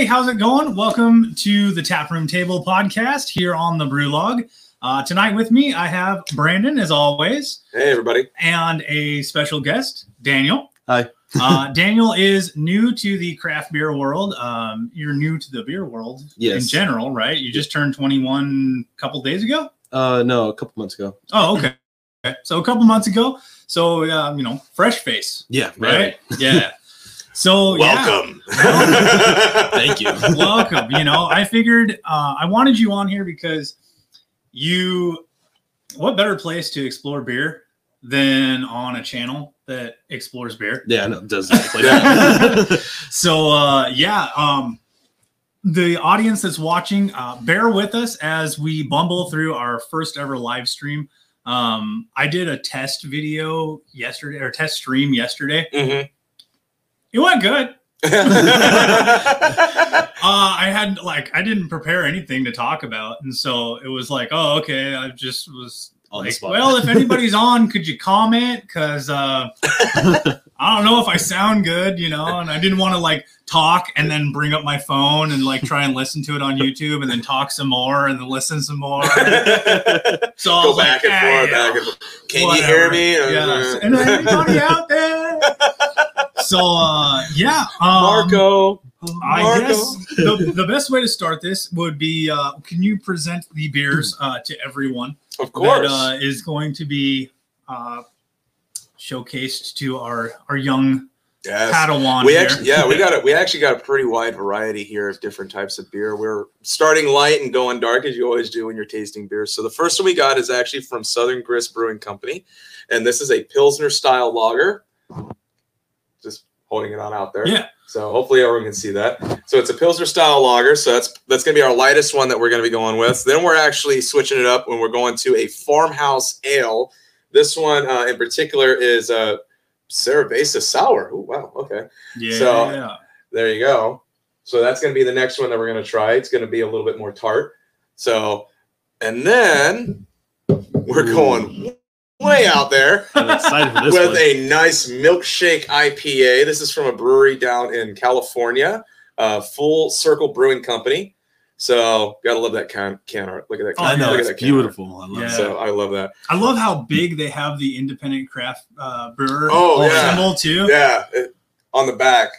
everybody. How's it going? Welcome to the Taproom Table podcast here on the Brew Log. Uh, tonight with me, I have Brandon, as always, Hey, everybody. and a special guest, Daniel. Hi. uh, Daniel is new to the craft beer world. Um, you're new to the beer world in general, right? You just turned 21 a couple days ago. Uh, no, a couple months ago. Oh, okay. Okay. So a couple months ago. So uh, you know, fresh face, Yeah, right? Yeah. So yeah. Welcome. Thank you. welcome. You know, I figured uh, I wanted you on here because you, what better place to explore beer than on a channel that explores beer? Yeah, no, it does exactly that. So, uh, yeah, um, the audience that's watching, uh, bear with us as we bumble through our first ever live stream. Um, I did a test video yesterday or test stream yesterday. Mhm. It went good. Uh, I had like I didn't prepare anything to talk about, and so it was like, oh, okay. I just was On like, well, if anybody's on, could you comment? Because uh, I don't know if I sound good, you know, and I didn't want to like talk and then bring up my phone and like try and listen to it on YouTube and then talk some more and then listen some more. So I Go was like, back and "Ah, forth, yeah, back and forth. Can you hear me? Yes. And anybody out there? So uh, yeah, um, Marco. I Marco. guess the, the best way to start this would be uh, can you present the beers uh, to everyone Of course. that uh, is going to be uh, showcased to our our young yes. Padawan We actually, yeah, we got it. We actually got a pretty wide variety here of different types of beer. We're starting light and going dark as you always do when you're tasting beer. So the first one we got is actually from Southern Grist Brewing Company, and this is a Pilsner style lager. Holding it on out there. yeah, So hopefully everyone can see that. So it's a Pilsner style lager. So that's that's gonna be our lightest one that we're gonna be going with. Then we're actually switching it up when we're going to a farmhouse ale. This one uh, in particular is a Cerveza sour. Oh wow, okay. yeah, So- There you go. So that's gonna be the next one that we're gonna try. It's gonna be a little bit more tart. So and then we're going way out there I'm excited for this with one. a nice milkshake IPA. This is from a brewery down in California, uh, Full Circle Brewing Company. So gotta love that can can art. Look at that. Oh, Can, I know look it's that can art. beautiful. I love Yeah. So I love that. I love how big they have the independent craft uh, brewer Oh, yeah. symbol too. Yeah, it- on the back,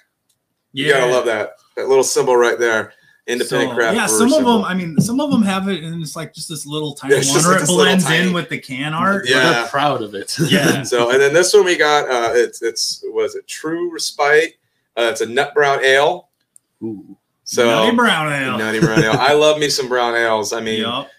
you Yeah. gotta love that that little symbol right there. Independent So, craft. yeah, brewer some of them. I mean, some of them have it, and it's like just this little tiny Yeah, one, just or like it blends tiny- in with the can art. Yeah. But proud of it. Yeah. So and then this one we got. Uh, it's it's was it True Respite? Uh, it's a nut brown ale. Ooh. So Nutty brown ale. Nutty brown ale. I love me some brown ales. I mean, Yup.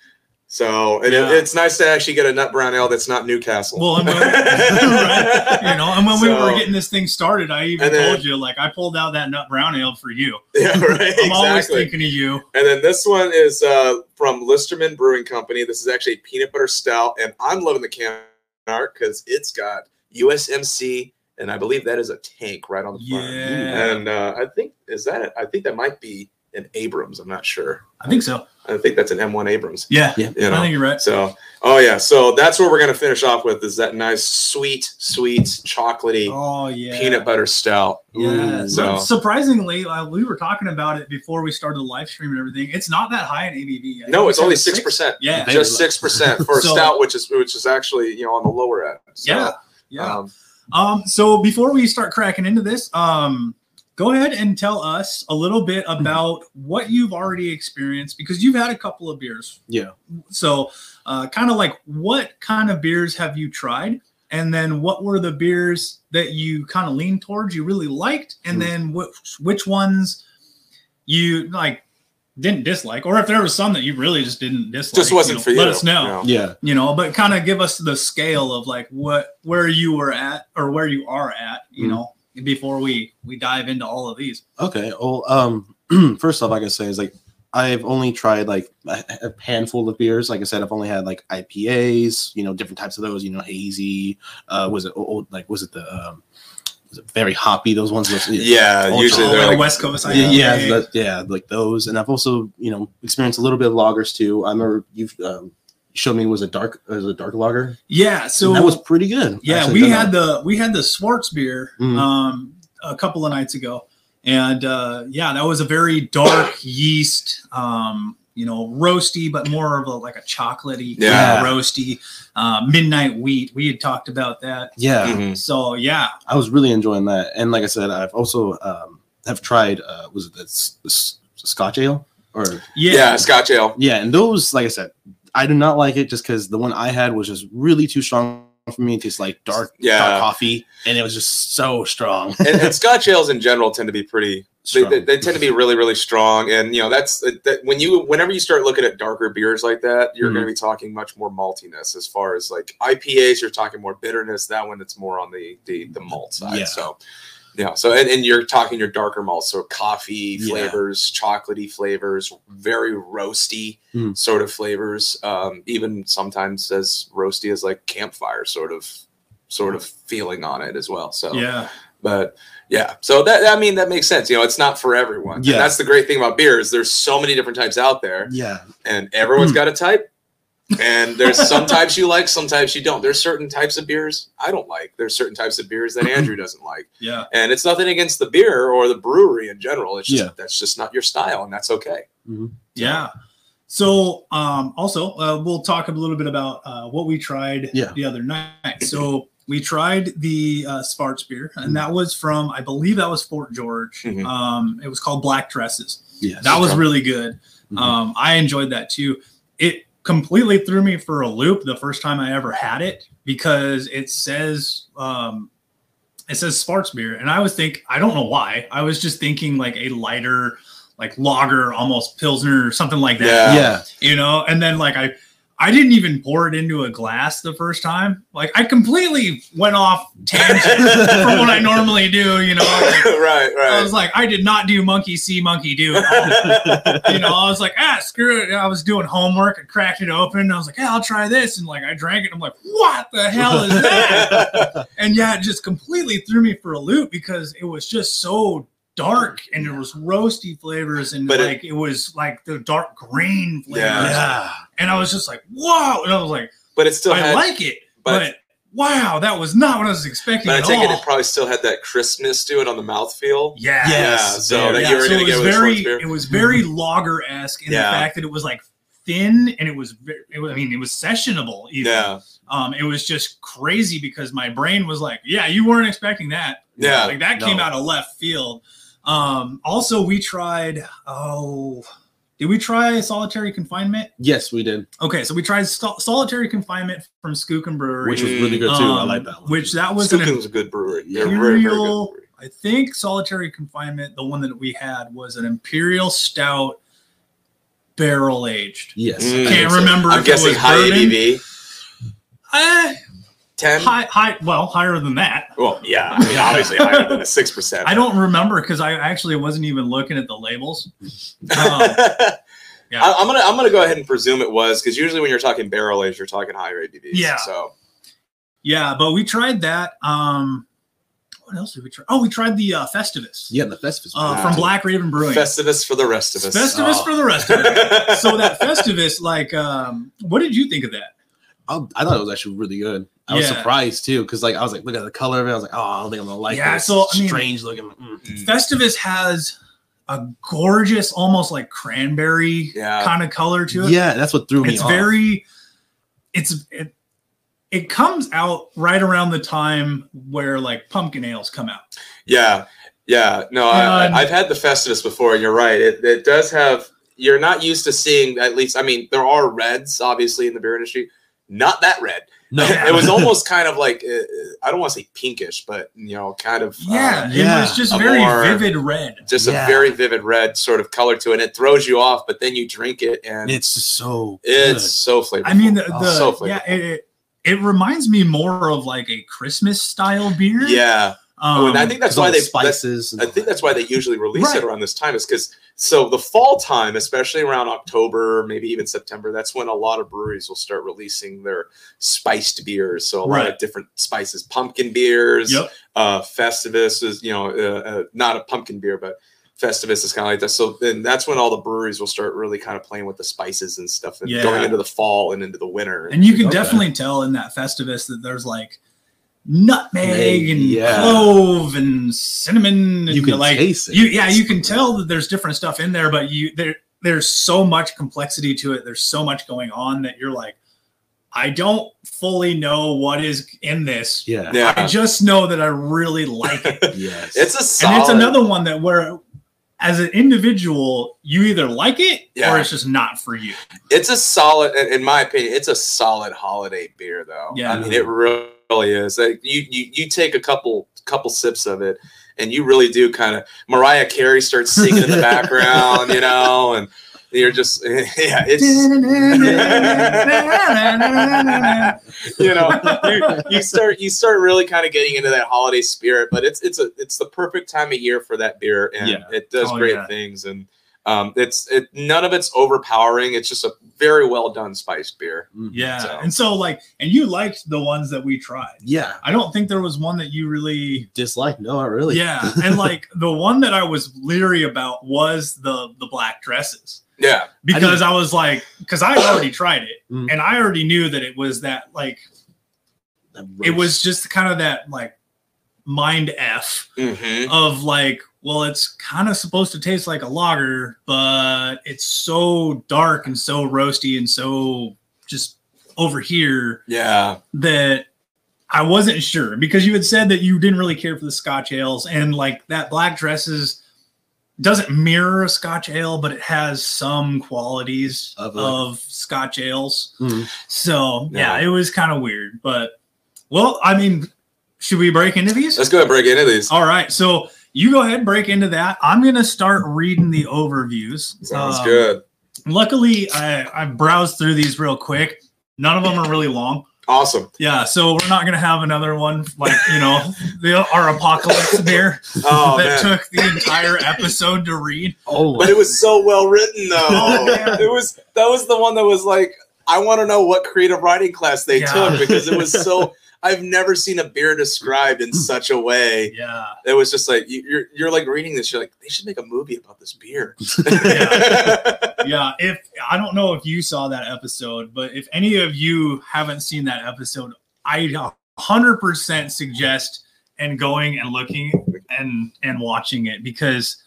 So and Yeah. it, it's nice to actually get a nut brown ale that's not Newcastle. Well, and when, right, you know, and when we were getting this thing started, I even then- told you, like, I pulled out that nut brown ale for you. yeah, right. I'm always exactly. thinking of you. And then this one is uh, from Listermann Brewing Company. This is actually a peanut butter stout, and I'm loving the can art because it's got USMC, and I believe that is a tank right on the front. Yeah, And uh, I think is that it? I think that might be an Abrams. I'm not sure. I think so. I think that's an M1 Abrams. Yeah, Yeah. You I think you're right. So, oh yeah. So that's what we're gonna finish off with is that nice, sweet, sweet, chocolatey Oh yeah, peanut butter stout. Yeah. Ooh. So surprisingly, uh, we were talking about it before we started the live stream and everything. It's not that high in ABV. I no, think it's only six percent. Yeah, Just six percent for a stout, which is which is actually you know on the lower end. So, yeah, yeah. Um, Um, so before we start cracking into this, um, go ahead and tell us a little bit about what you've already experienced because you've had a couple of beers. Yeah. So, uh, kind of like what kind of beers have you tried? And then what were the beers that you kind of leaned towards, you really liked? And Hmm. then which, which ones you like didn't dislike? Or if there was some that you really just didn't dislike, just wasn't know, for you. Let us know Yeah. you know but kind of give us the scale of like what where you were at or where you are at you Mm. know before we we dive into all of these Okay. Well, um, first off, like I say, is like I've only tried like a, a handful of beers. Like I said, I've only had like IPAs, you know, different types of those. You know, hazy. Uh, was it old? Like, was it the um, was it very hoppy? Those ones. Was, Yeah, Ultra- usually Oh, they're like like west coast yeah, yeah, IPA. yeah, like those. And I've also, you know, experienced a little bit of lagers too. I remember you've um, showed me was a dark, was a dark lager. yeah so and that was pretty good. yeah Actually, we had that. the we had the Swartz beer Mhm. um a couple of nights ago and uh, yeah, that was a very dark yeast. Um, you know, roasty, but more of a like a chocolatey, kind of Yeah. roasty. Uh, midnight wheat. We had talked about that. Yeah, Mhm. So yeah, I was really enjoying that. And like I said, I've also um, have tried. Uh, was it this, this Scotch ale or yeah, Yeah, Scotch ale. yeah? And those, like I said, I do not like it just because the one I had was just really too strong for me. It tastes like dark, Yeah. dark coffee, and it was just so strong. and, and Scotch ales in general tend to be pretty. They, they, they tend to be really, really strong, and you know that's that when you whenever you start looking at darker beers like that, you're Mhm. going to be talking much more maltiness as far as like IPAs. You're talking more bitterness. That one, it's more on the the, the malt side. Yeah. So, yeah. So and, and you're talking your darker malts, so coffee Yeah. flavors, chocolatey flavors, very roasty Mhm. sort of flavors. Um, even sometimes as roasty as like campfire sort of sort of feeling on it as well. So yeah, but yeah so that i mean that makes sense you know it's not for everyone Yeah. and that's the great thing about beers there's so many different types out there yeah, and everyone's Mm. got a type and there's some types you like sometimes you don't there's certain types of beers i don't like there's certain types of beers that andrew doesn't like yeah. and it's nothing against the beer or the brewery in general it's just Yeah. that's just not your style and that's okay Yeah. So um, also, uh, we'll talk a little bit about uh, what we tried Yeah. the other night. So we tried the uh, Sparks beer, and that was from, I believe that was Fort George. Mhm. Um, it was called Black Dresses. yeah. That was really good. Mhm. Um, I enjoyed that too. It completely threw me for a loop the first time I ever had it because it says um, it says Sparks beer, and I was think I don't know why I was just thinking like a lighter, like lager, almost pilsner or something like that. Yeah. yeah, You know, and then like I. I didn't even pour it into a glass the first time. Like I completely went off tangent from what I normally do. You know, like, right I was like, I did not do monkey see, monkey do. you know, I was like, ah, screw it. I was doing homework. I cracked it open. I was like, yeah, I'll try this. And like, I drank it. I'm like, what the hell is that? and yeah, it just completely threw me for a loop because it was just so dark and there was roasty flavors and But like it, was like the dark green flavors. Yeah. yeah. And I was just like, whoa. And I was like, but it still I had like it, but- but, wow, that was not what I was expecting but i at take all. it it probably still had that crispness to it on the mouthfeel yeah. Yeah. yeah so very. that yeah, you were so gonna it get was with very beer. it was very lager esque in Yeah. the fact that it was like thin and it was ve- it was, I mean it was sessionable even. yeah Um it was just crazy because my brain was like, yeah, you weren't expecting that. Yeah, Like that came no. out of left field. Um, also, we tried. Oh, did we try solitary confinement? Yes, we did. Okay, so we tried sol- solitary confinement from Skookum Brewery, which was really good too. Um, I like that one. Which that was a good brewery. Yeah, very, very good brewery. I think solitary confinement, the one that we had, was an imperial stout, barrel aged. Yes, mm, can't remember. So. I'm guessing high ABV. Eh, 10? High, high, well, higher than that. Well, yeah, I mean, obviously higher than a 6%. I don't remember because I actually wasn't even looking at the labels. Um, yeah. I, am gonna I'm gonna go ahead and presume it was because usually when you're talking barrel age, you're talking higher ABVs. Yeah. So. Yeah, but we tried that. Um, what else did we try? Oh, we tried the uh, Festivus. Yeah, the Festivus uh, from Black Raven Brewing. Festivus for the rest of us. Festivus oh. for the rest of us. so that Festivus, like, um, what did you think of that? I, I thought it was actually really good. I was surprised too because like I was like, look at the color of it. I was like, oh, I don't think I'm gonna like Yeah, this. so, I mean- strange looking. Mm. Mm. Festivus has a gorgeous, almost like cranberry Yeah. kind of color to it. Yeah, that's what threw me. it's off. very, it's it, it comes out right around the time where like pumpkin ales come out. Yeah, yeah. No, I, I, I've had the Festivus before, and you're right. It, it does have. You're not used to seeing at least. I mean, there are reds obviously in the beer industry. Not that red. no. it was almost kind of like uh, I don't want to say pinkish, but you know, kind of Yeah, uh, yeah. it was just very more- vivid red. just Yeah. a very vivid red sort of color to it. And it throws you off, but then you drink it, and it's, it's so. good. so flavorful. I mean, the, the so flavorful. yeah, it, it, it reminds me more of like a Christmas style beer. yeah. um, Oh, and I think that's why they. Spices. and I think that's why they usually release Right. it around this time is because so the fall time, especially around October, maybe even September, that's when a lot of breweries will start releasing their spiced beers. So a lot of different spices, pumpkin beers, Yep. uh, Festivus is you know uh, uh, not a pumpkin beer, but Festivus is kind of like that. So then that's when all the breweries will start really kind of playing with the spices and stuff, and Yeah. going into the fall and into the winter. And you can definitely tell in that Festivus that there's like nutmeg and Yeah. clove and cinnamon. And You can like taste it. you, yeah, you can tell that there's different stuff in there, but you there there's so much complexity to it. There's so much going on that you're like, I don't fully know what is in this. Yeah. Yeah. I just know that I really like it. Yes. It's a solid. and it's another one that where as an individual you either like it Yeah. or it's just not for you It's a solid, in in my opinion, it's a solid holiday beer, though. Yeah. I mean, it really is. Like you, you, you take a couple, couple sips of it, and you really do kind of. Mariah Carey starts singing in the background, you know, and you're just, yeah, it's. you know you, you start you start really kind of getting into that holiday spirit but it's it's a it's the perfect time of year for that beer and Yeah. it does Oh, great yeah. things and um it's it none of it's overpowering it's just a very well done spiced beer Mm. yeah So- and so like and you liked the ones that we tried Yeah. i don't think there was one that you really disliked. No, not really. yeah and like the one that i was leery about was the the black dresses yeah because i, was like because i already tried it Mm. and i already knew that it was that like That it was just kind of that like mind f hmm of like, well, it's kind of supposed to taste like a lager, but it's so dark and so roasty and so just over here yeah that I wasn't sure because you had said that you didn't really care for the Scotch ales and like that black dresses doesn't mirror a Scotch ale, but it has some qualities Of of. Scotch ales. Mhm. So yeah, Yeah. it was kind of weird, but well, I mean, should we break into these? let's go ahead and break into these All right, so you go ahead, and break into that. I'm gonna start reading the overviews. sounds Um, good Luckily, I, I browsed through these real quick. None of them are really long. awesome Yeah, so we're not gonna have another one like you know the, our apocalypse beer oh that man took the entire episode to read. Oh, but it was so well written though Oh, it was that was the one that was like i want to know what creative writing class they Yeah. took because it was so i've never seen a beer described in hmm. such a way Yeah, it was just like you- you're you're like reading this. You're like, they should make a movie about this beer. yeah. If I don't know if you saw that episode, but if any of you haven't seen that episode, I 100% suggest and going and looking and and watching it because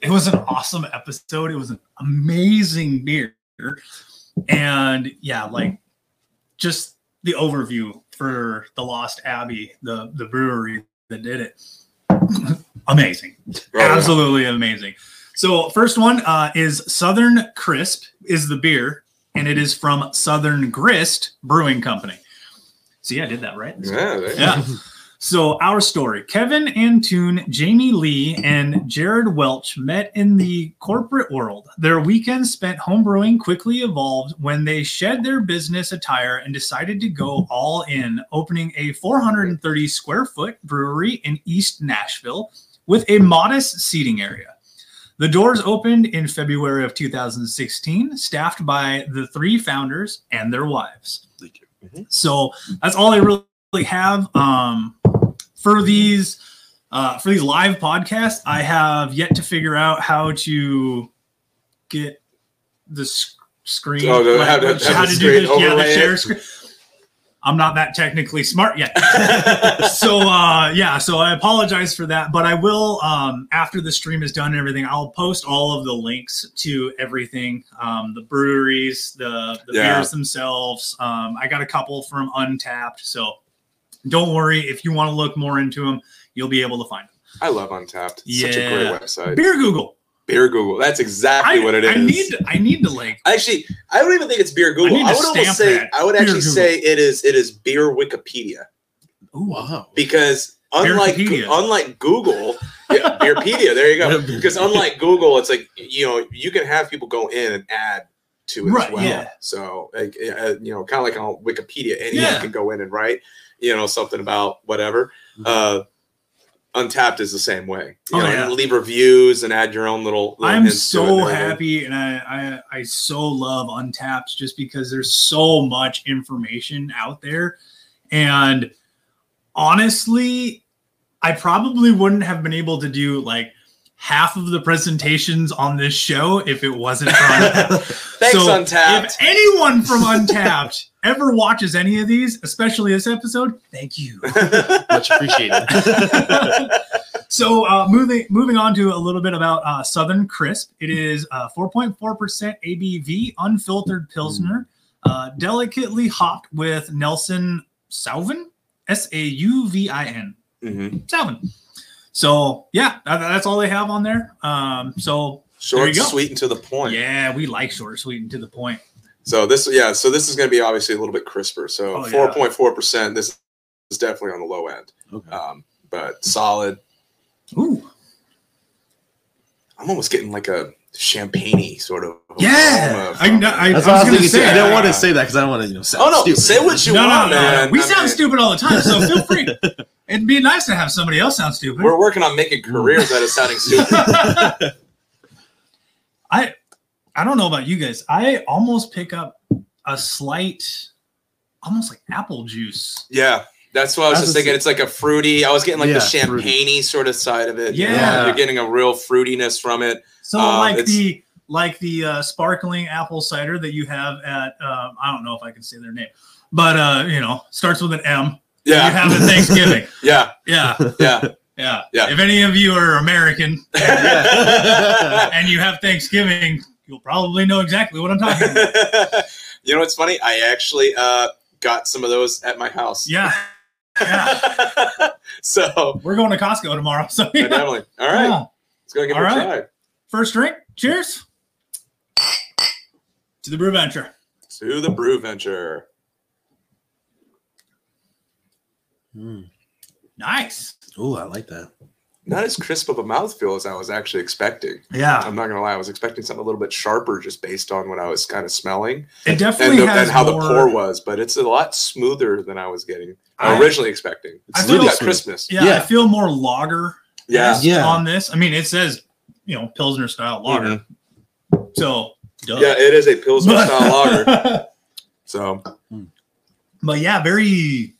it was an awesome episode. It was an amazing beer, and yeah, like just the overview for the Lost Abbey, the the brewery that did it. amazing absolutely amazing. So first one uh, is Southern Crisp is the beer, and it is from Southern Grist Brewing Company. See, I did that right. Yeah. Yeah. So our story: Kevin Antoon, Jamie Lee, and Jared Welch met in the corporate world. Their weekend spent homebrewing quickly evolved when they shed their business attire and decided to go all in, opening a 430 square foot brewery in East Nashville with a modest seating area. The doors opened in February of 2016, staffed by the three founders and their wives. Thank you. So that's all I really have um, for these uh, for these live podcasts. I have yet to figure out how to get the sc- screen. Oh, like, how to- how to do this? Yeah, the share it. screen. I'm not that technically smart yet. so uh yeah so i apologize for that but i will um after the stream is done and everything i'll post all of the links to everything um the breweries the, the Yeah. beers themselves um i got a couple from untappd so don't worry if you want to look more into them you'll be able to find them I love Untappd. It's Such a Yeah. great website. beer google Beer Google. That's exactly I, what it is. I need to, I need to like Actually, I don't even think it's Beer Google. I, to would almost say that. I would Beer actually Google. say it is it is Beer Wikipedia Oh, wow. because unlike Beerpedia. unlike Google, yeah, Beerpedia. There you go. Because unlike Google, it's like you know you can have people go in and add to it Right, as well. yeah. So like, uh, you know, kind of like on Wikipedia, anyone Yeah. can go in and write you know something about whatever. Mhm. Uh, Untappd is the same way. You Oh, know, yeah. leave reviews and add your own little. little I'm hints to it and so happy and I, I I so love Untappd just because there's so much information out there. And honestly, I probably wouldn't have been able to do like half of the presentations on this show if it wasn't for Untappd. Thanks, So, Untappd. If anyone from Untappd ever watches any of these, especially this episode, thank you. Much appreciated. So uh, moving moving on to a little bit about uh, Southern Crisp. It is uh, 4.4% ABV, unfiltered pilsner, uh, delicately hopped with Nelson Sauvin, S A U V I N, Mhm. Sauvin. So yeah, that- that's all they have on there. Um, so Short, sweet, and to the point. yeah, we like short, sweet, and to the point. So this, yeah, so this is going to be obviously a little bit crisper. So Oh, four point four percent. This is definitely on the low end, Okay. um, but solid. Ooh, I'm almost getting like a champagne sort of. yeah. I, from I, it. I, That's was what I was gonna thinking. too. say. I didn't uh, want to say that because I don't want to, you know, sound oh no, stupid. say what you no, no, want, no, no. man. We I sound mean, stupid all the time, so feel free. It'd be nice to have somebody else sound stupid. We're working on making careers out of sounding stupid. I I don't know about you guys. I almost pick up a slight, almost like apple juice. yeah, that's what I was That's just a- thinking. It's like a fruity. I was getting like Yeah, the fruity. champagne sort of side of it. you know? Yeah. you're getting a real fruitiness from it. So Uh, like the like the uh, sparkling apple cider that you have at uh, I don't know if I can say their name, but uh, you know starts with an M. Yeah. You have at Thanksgiving. yeah, Yeah, yeah. yeah, Yeah. If any of you are American Yeah. and you have Thanksgiving, you'll probably know exactly what I'm talking about. you know what's funny? I actually uh, got some of those at my house. Yeah, yeah. so We're going to Costco tomorrow, so yeah, yeah. definitely. All right, Yeah. let's go give All it a try. First drink. Cheers to the Brew Venture. To the Brew Venture. Mm. Nice. Oh, I like that. Not as crisp of a mouthfeel as I was actually expecting. Yeah, I'm not gonna lie, I was expecting something a little bit sharper just based on what I was kind of smelling it and, definitely the, has and how more, the pour was, but it's a lot smoother than I was getting I- originally expecting. I It's feel really like- got crispness. Yeah, I feel more lager. Yeah. Yeah. On this, I mean, it says you know Pilsner style lager. So, duh. Mm-hmm. Yeah, it is a Pilsner style lager. So but yeah, very,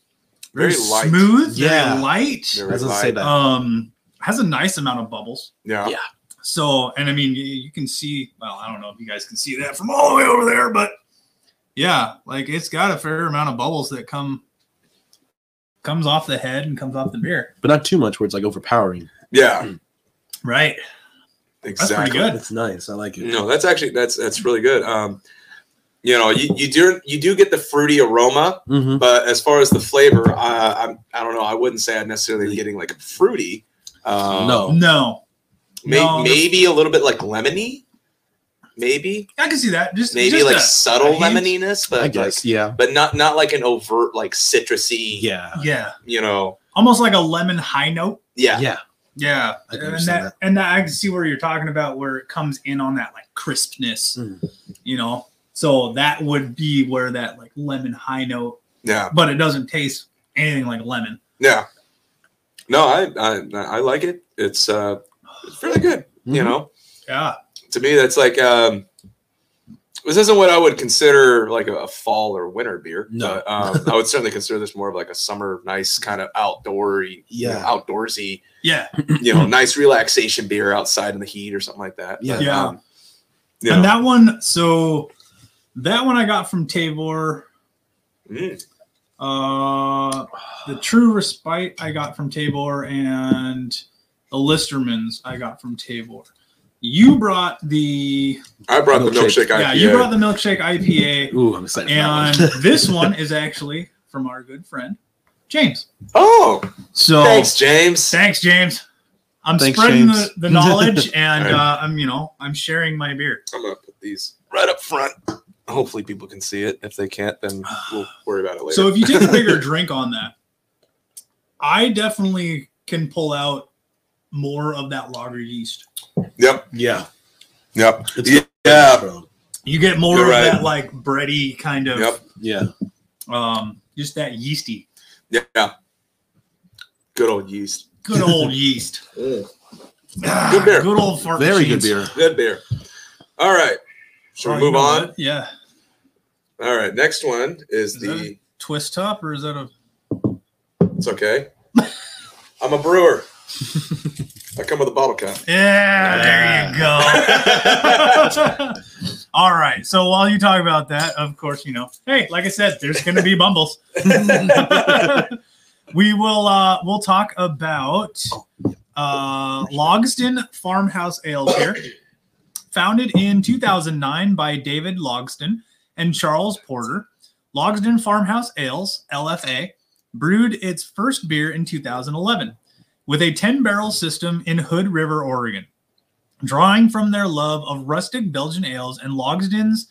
very, Very light. smooth. Yeah. very light. Very I was gonna light. say that. Um, has a nice amount of bubbles. yeah. Yeah. So, and I mean, you, you can see. Well, I don't know if you guys can see that from all the way over there, but yeah, like it's got a fair amount of bubbles that come comes off the head and comes off the beer. but not too much where it's like overpowering. Yeah, Right. exactly. pretty good. It's nice. I like it. No, that's actually that's that's really good. Um, you know, you, you do you do get the fruity aroma, Mm-hmm. but as far as the flavor, I I'm, I don't know. I wouldn't say I'm necessarily getting like a fruity. Um, No. No, may, No, maybe a little bit like lemony, maybe I can see that. Just maybe just like a- subtle a lemoniness, but I guess. like, yeah. but not not like an overt like citrusy. Yeah. Yeah, you know, almost like a lemon high note. yeah, Yeah. Yeah, and understand that, and that I can see where you're talking about where it comes in on that like crispness, Mm. you know. So that would be where that like lemon high note, yeah, but it doesn't taste anything like lemon. yeah. No, I I, I like it. It's uh, it's really good. You Mhm. know, Yeah, to me that's like um this isn't what I would consider like a, a fall or winter beer. No. But, um, I would certainly consider this more of like a summer, nice kind of outdoory, you know, Yeah. outdoorsy, yeah. you know, nice relaxation beer outside in the heat or something like that. Yeah. But, Yeah. um, you And that one, so that one I got from Tavour. mm, Uh, the True Respite I got from Tavour, and the Listermanns I got from Tavour. You brought the I brought the Milkshake. milkshake IPA. yeah, you brought the milkshake IPA, Ooh, I'm excited. for that and one. this one is actually from our good friend James. oh, So thanks, James. thanks, James. I'm Thanks, spreading James. the, the knowledge, and Right. uh, I'm you know I'm sharing my beer. I'm gonna put these right up front. Hopefully, people can see it. If they can't, then we'll worry about it later. So if you take a bigger drink on that, I definitely can pull out more of that lager yeast. yep, yeah. yep, It's yeah, yeah. You get more You're of right. that like bready kind of yep, Yeah. um just that yeasty. yeah. Good old yeast. Good old yeast. Ah, Good beer. Good old fart Very good beer. Good beer. All right. Should Oh, we you move on? what? Yeah. All right. Next one is, Is the. that Twist top or is that a It's okay. I'm a brewer. I come with a bottle cap. Yeah, there you go. All right. So while you talk about that, of course, you know, hey, like I said, there's going to be bumbles. we will uh we'll talk about uh Logsdon Farmhouse Ale here. Founded in 2009 by David Logsdon and Charles Porter, Logsdon Farmhouse Ales, LFA, brewed its first beer in 2011 with a 10 barrel system in Hood River, Oregon. Drawing from their love of rustic Belgian ales and Logsdons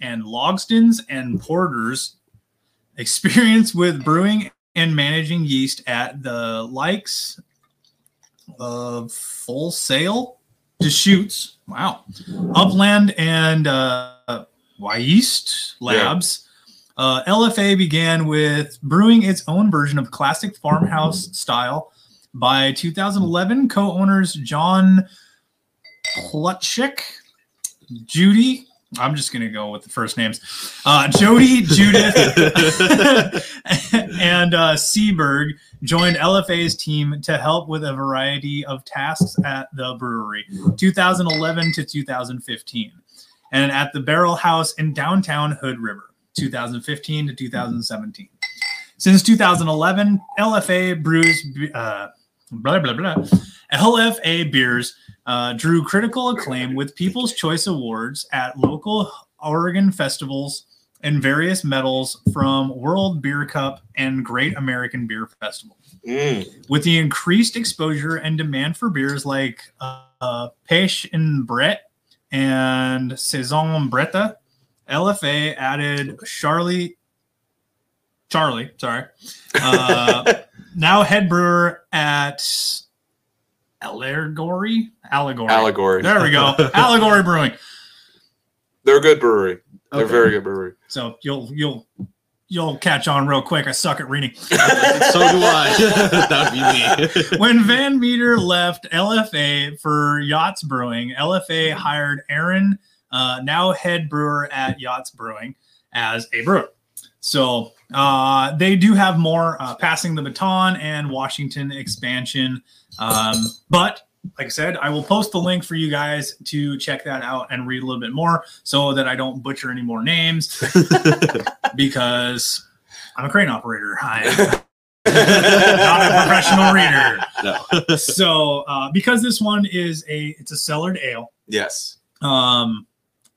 and Logstons and Porters, experience with brewing and managing yeast at the likes of Full Sail, Deschutes, wow, Upland and uh, Wyest Labs. Uh, LFA began with brewing its own version of classic farmhouse style. By 2011, co-owners John Plutchik, Judy. I'm just gonna go with the first names. Uh, Jody, Judith, and uh, Seaberg joined LFA's team to help with a variety of tasks at the brewery, 2011 to 2015, and at the Barrel House in downtown Hood River, 2015 to 2017. Since 2011, LFA brews uh, blah blah blah. LFA beers uh, drew critical acclaim with People's Choice Awards at local Oregon festivals and various medals from World Beer Cup and Great American Beer Festival. Mm. With the increased exposure and demand for beers like uh, Pêche and Brett and Saison Bretta, LFA added Charlie, Charlie, sorry, uh, now head brewer at Allegory, Allegory, Allegory. There we go, Allegory Brewing. They're a good brewery. They're Okay. very good brewery. So you'll you'll you'll catch on real quick. I suck at reading. so do I. that would be me. when Van Meter left LFA for Yachts Brewing, LFA hired Aaron, uh, now head brewer at Yachts Brewing, as a brewer. So uh, they do have more uh, passing the baton and Washington expansion. Um, but like I said, I will post the link for you guys to check that out and read a little bit more so that I don't butcher any more names because I'm a crane operator. I'm not a professional reader No. so uh, because this one is a it's a cellared ale Yes. um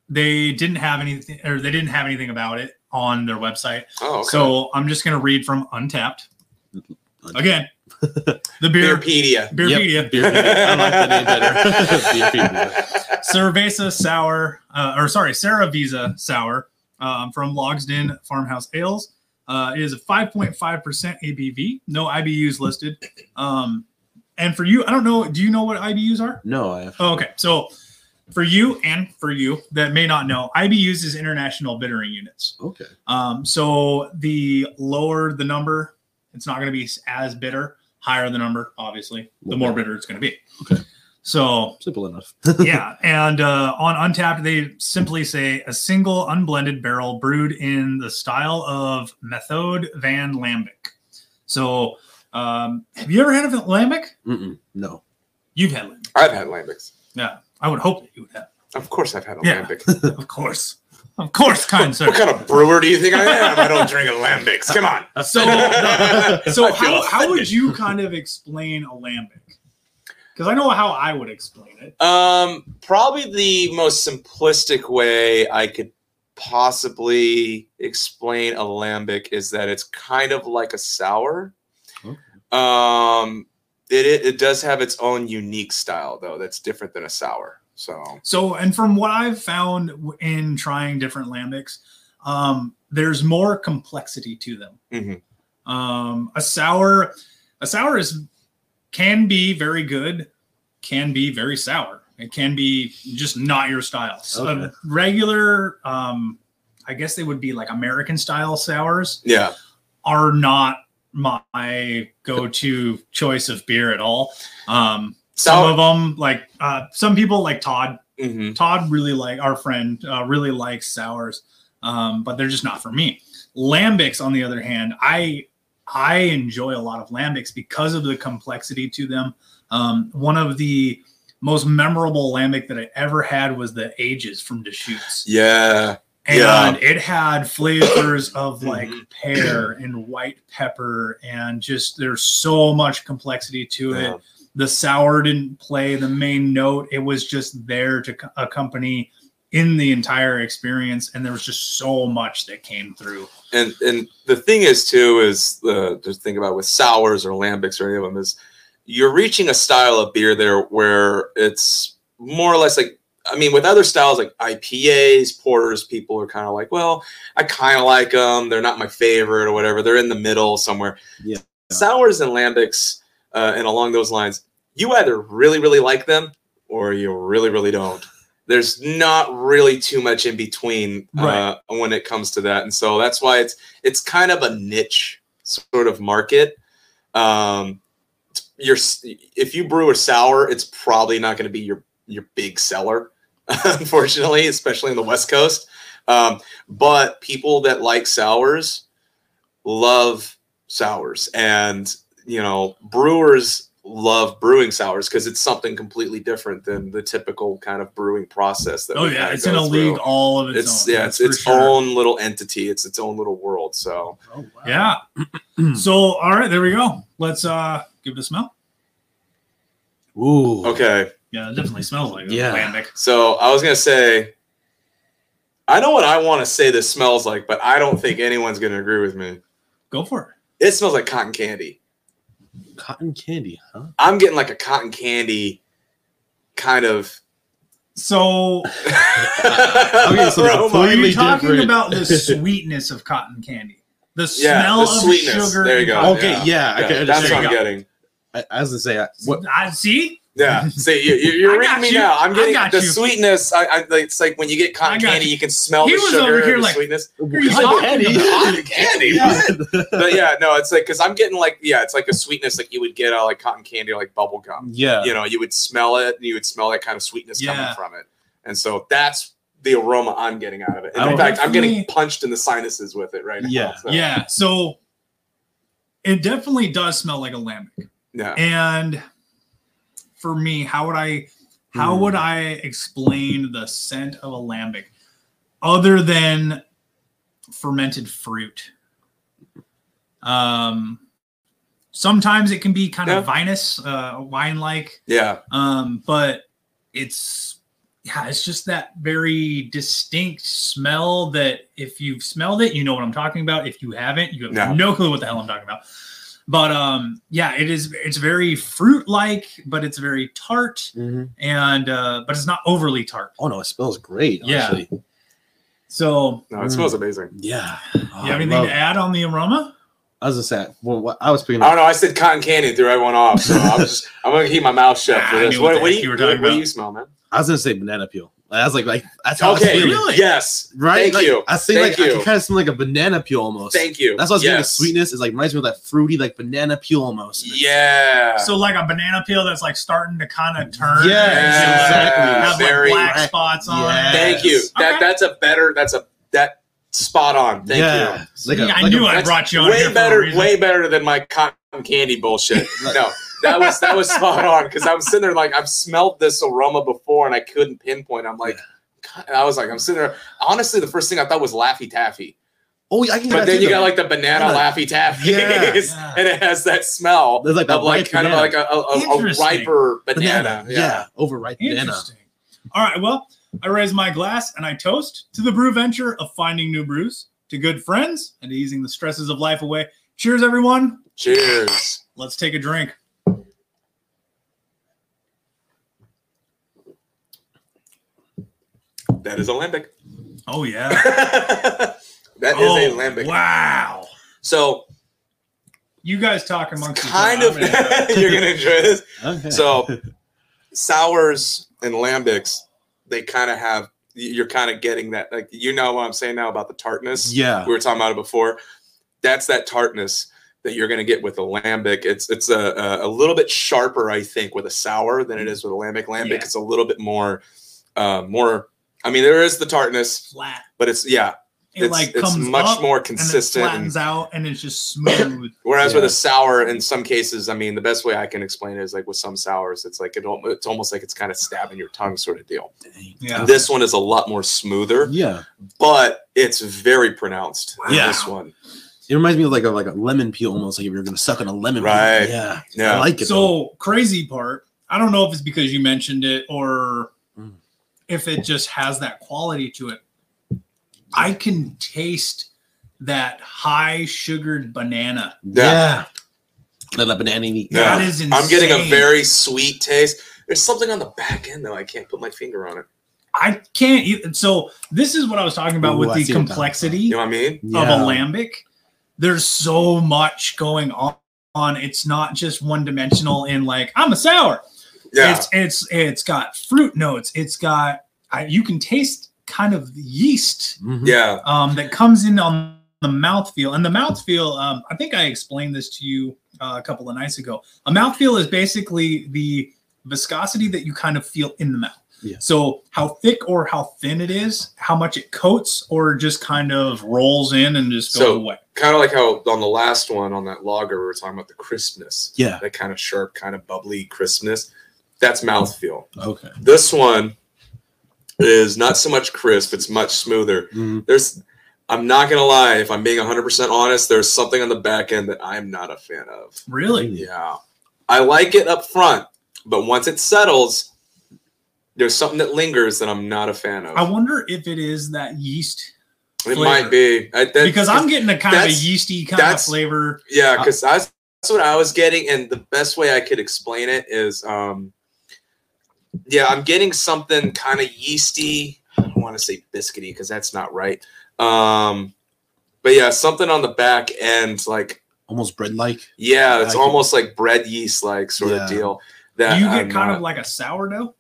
they didn't have anything or they didn't have anything about it on their website Oh, okay. so i'm just going to read from untappd again the beer Beerpedia. beerpedia Yep, beer. I like the name better. Beer. cerveza sour uh, or sorry Visa sour um, from logsdon farmhouse ales uh, it is a 5.5% abv no ibus listed um, and for you i don't know do you know what ibus are No, I have. Oh, okay. So for you and for you that may not know, IBUs is international bittering units. Okay. Um, so the lower the number, it's not going to be as bitter. Higher the number, obviously, the more bitter it's going to be. Okay. So Simple enough. yeah, and uh, on Untappd they simply say a single unblended barrel brewed in the style of Methode van Lambic. So um, have you ever had a lambic? Mm-mm, no. You've had lambic. I've had lambics. Yeah, I would hope that you would have. Of course, I've had a Yeah. lambic. Of course. Of course, kind sir. What kind of brewer do you think I am? I don't drink lambics. Come on. So, so how, how would you kind of explain a lambic? Because I know how I would explain it. Um, probably the most simplistic way I could possibly explain a lambic is that it's kind of like a sour. Okay. Um, it, it it does have its own unique style though. That's different than a sour. So So, and from what I've found in trying different lambics, um, there's more complexity to them. Mhm. Um, a sour, a sour is can be very good, can be very sour. It can be just not your style. So Okay. regular, um, I guess they would be like American style sours. yeah, are not my go-to choice of beer at all. Um, some of them, like uh, some people, like Todd. hmm Todd really like our friend uh, really likes sours, um, but they're just not for me. Lambics, on the other hand, I I enjoy a lot of lambics because of the complexity to them. Um, one of the most memorable lambic that I ever had was the Ages from Deschutes. Yeah. And Yeah. it had flavors of like Mhm. pear and white pepper, and just there's so much complexity to it. Yeah. The sour didn't play the main note, it was just there to accompany in the entire experience. And there was just so much that came through. and and the thing is too is the just think about with sours or lambics or any of them is you're reaching a style of beer there where it's more or less like I mean with other styles like IPAs, porters, people are kind of like, well, I kind of like them. They're not my favorite or whatever. They're in the middle somewhere. Yeah. Sours and lambics uh, and along those lines, you either really really like them or you really really don't. There's not really too much in between uh, when it comes to that. And so that's why it's it's kind of a niche sort of market. Um you're if you brew a sour it's probably not going to be your your big seller unfortunately especially in the west coast. Um but people that like sours love sours. And you know brewers love brewing sours because it's something completely different than the typical kind of brewing process that Oh yeah, it's in go a through. league all of its, it's own. yeah it's its sure. own little entity it's its own little world so Oh, wow. Yeah. so all right, there we go. Let's uh give it a smell. Ooh. okay Yeah, it definitely smells like Yeah. a lambic. so i was gonna say i know what i want to say this smells like but i don't think anyone's gonna agree with me Go for it it smells like cotton candy Cotton candy, huh? i'm getting like a cotton candy kind of. So Okay, so the are you talking different. about the sweetness of cotton candy? The Yeah, smell the of sweetness. sugar. There you go. Okay, yeah. yeah, I Yeah, can that's what i'm getting I, I was gonna say, I, what? I see. Yeah, see, you, you, you're reading me you. now. I'm I getting got the you. sweetness. I, I, it's like when you get cotton candy, you. you can smell He the sugar over here and the like- sweetness. Are you Cotton talking candy? Cotton candy. but yeah, no, it's like because I'm getting like yeah, it's like a sweetness like you would get out of like cotton candy or like bubble gum. yeah. You know, you would smell it, and you would smell that kind of sweetness Yeah. coming from it, and so that's the aroma I'm getting out of it. And in fact, I'm getting punched in the sinuses with it right now. Yeah. so, Yeah. So it definitely does smell like a lambic. yeah. And for me, how would I how Hmm. would I explain the scent of a lambic other than fermented fruit? Um sometimes it can be kind of vinous, uh wine like, Yeah. um, but it's yeah, it's just that very distinct smell that if you've smelled it, you know what I'm talking about. If you haven't, you have No. no clue what the hell I'm talking about. But um, yeah, it is. It's very fruit-like, but it's very tart, Mhm. and uh, but it's not overly tart. Oh no, it smells great. Yeah. Actually. So, No, it Mm. smells amazing. Yeah. you have anything to add on the aroma? I was gonna say, well, what I was picking I don't know. I said cotton candy and threw everyone off, so I'm just I'm gonna keep my mouth shut for this. What, what what do you, you were what, what do you smell, man? I was gonna say banana peel. I was like, like that's how I was Okay, feeling. Really? yes, Right? Thank like, you. I see, Thank like I you. can kind of smell like a banana peel almost. Thank you. That's what I was getting. The sweetness is like reminds me of that fruity, like banana peel almost. Yeah. So, like a banana peel that's like starting to kind of turn. Yeah, exactly. Have Very- like black spots on Yes. it. Thank you. That Okay. that's a better. That's a that spot on. Thank yeah. you. Like a- See, I like knew a- I brought you on here way for a better. Way better than my cotton candy bullshit. No, that was that was spot on because I was sitting there like I've smelled this aroma before and I couldn't pinpoint. I'm like. God, I was like, I'm sitting there. Honestly, the first thing I thought was Laffy Taffy, Oh, yeah, I can. but then you though. got like the banana Yeah. Laffy Taffy, Yeah. Yeah. and it has that smell There's like that of like ripe kind of like a, a, a, a riper banana. banana. Yeah. Yeah. overripe banana. All right. Well, I raise my glass and I toast to the brew venture of finding new brews, to good friends, and to easing the stresses of life away. Cheers, everyone. Cheers. Let's take a drink. That is a lambic. Oh yeah. that is oh, a lambic. Wow. So You guys talk amongst kind of gonna- you're gonna enjoy this. Okay. So sours and lambics, they kind of have you're kind of getting that like you know what I'm saying now about the tartness. yeah, We were talking about it before. That's that tartness that you're gonna get with a lambic. It's it's a, a a little bit sharper, I think, with a sour than it is with a lambic. Lambic Yeah. is a little bit more uh more I mean there is the tartness, flat. but it's yeah. it it's, like it's comes much up more and then consistent. and- flattens out, and it's just smooth. Whereas with a sour, in some cases, I mean, the best way I can explain it is like with some sours, it's like it, it's almost like it's kind of stabbing your tongue, sort of deal. Yeah. This one is a lot more smoother, Yeah, but it's very pronounced. in Yeah. this one. it reminds me of like a like a lemon peel, almost like if you're gonna suck on a lemon. peel. Right. Yeah. Yeah. I like it. though. So crazy part. I don't know if it's because you mentioned it or. If it just has that quality to it. I can taste that high sugared banana. yeah. Let that banana eat. Yeah. That is I'm getting a very sweet taste. There's something on the back end though. I can't put my finger on it. I can't. eat- So this is what I was talking about Ooh, with I the see what that- complexity You know what I mean? of Yeah. a lambic. There's so much going on. It's not just one dimensional in like I'm a sour. Yeah. It's it's it's got fruit notes. It's got I, you can taste kind of the yeast Mhm. yeah. um, that comes in on the mouthfeel. And the mouthfeel, um, I think I explained this to you uh, a couple of nights ago. A mouthfeel is basically the viscosity that you kind of feel in the mouth. Yeah. So how thick or how thin it is, how much it coats or just kind of rolls in and just goes So- away. Kind of like how on the last one on that lager, we were talking about the crispness. Yeah. That kind of sharp, kind of bubbly crispness. That's mouthfeel. Okay. This one is not so much crisp, it's much smoother. Mhm. There's I'm not gonna lie, if I'm being 100% honest, there's something on the back end that I'm not a fan of. Really? Yeah. I like it up front, but once it settles, there's something that lingers that I'm not a fan of. I wonder if it is that yeast it flavor. might be I, that- because I'm getting a kind of a yeasty kind of that's- flavor. Yeah, because that's, that's what I was getting, and the best way I could explain it is, um, yeah, I'm getting something kind of yeasty. I don't want to say biscuity because that's not right. Um, but yeah, something on the back end, like Almost bread like. yeah, it's I can- almost like bread yeast like sort Yeah. of deal. That Do you get I'm kind not- of like a sourdough?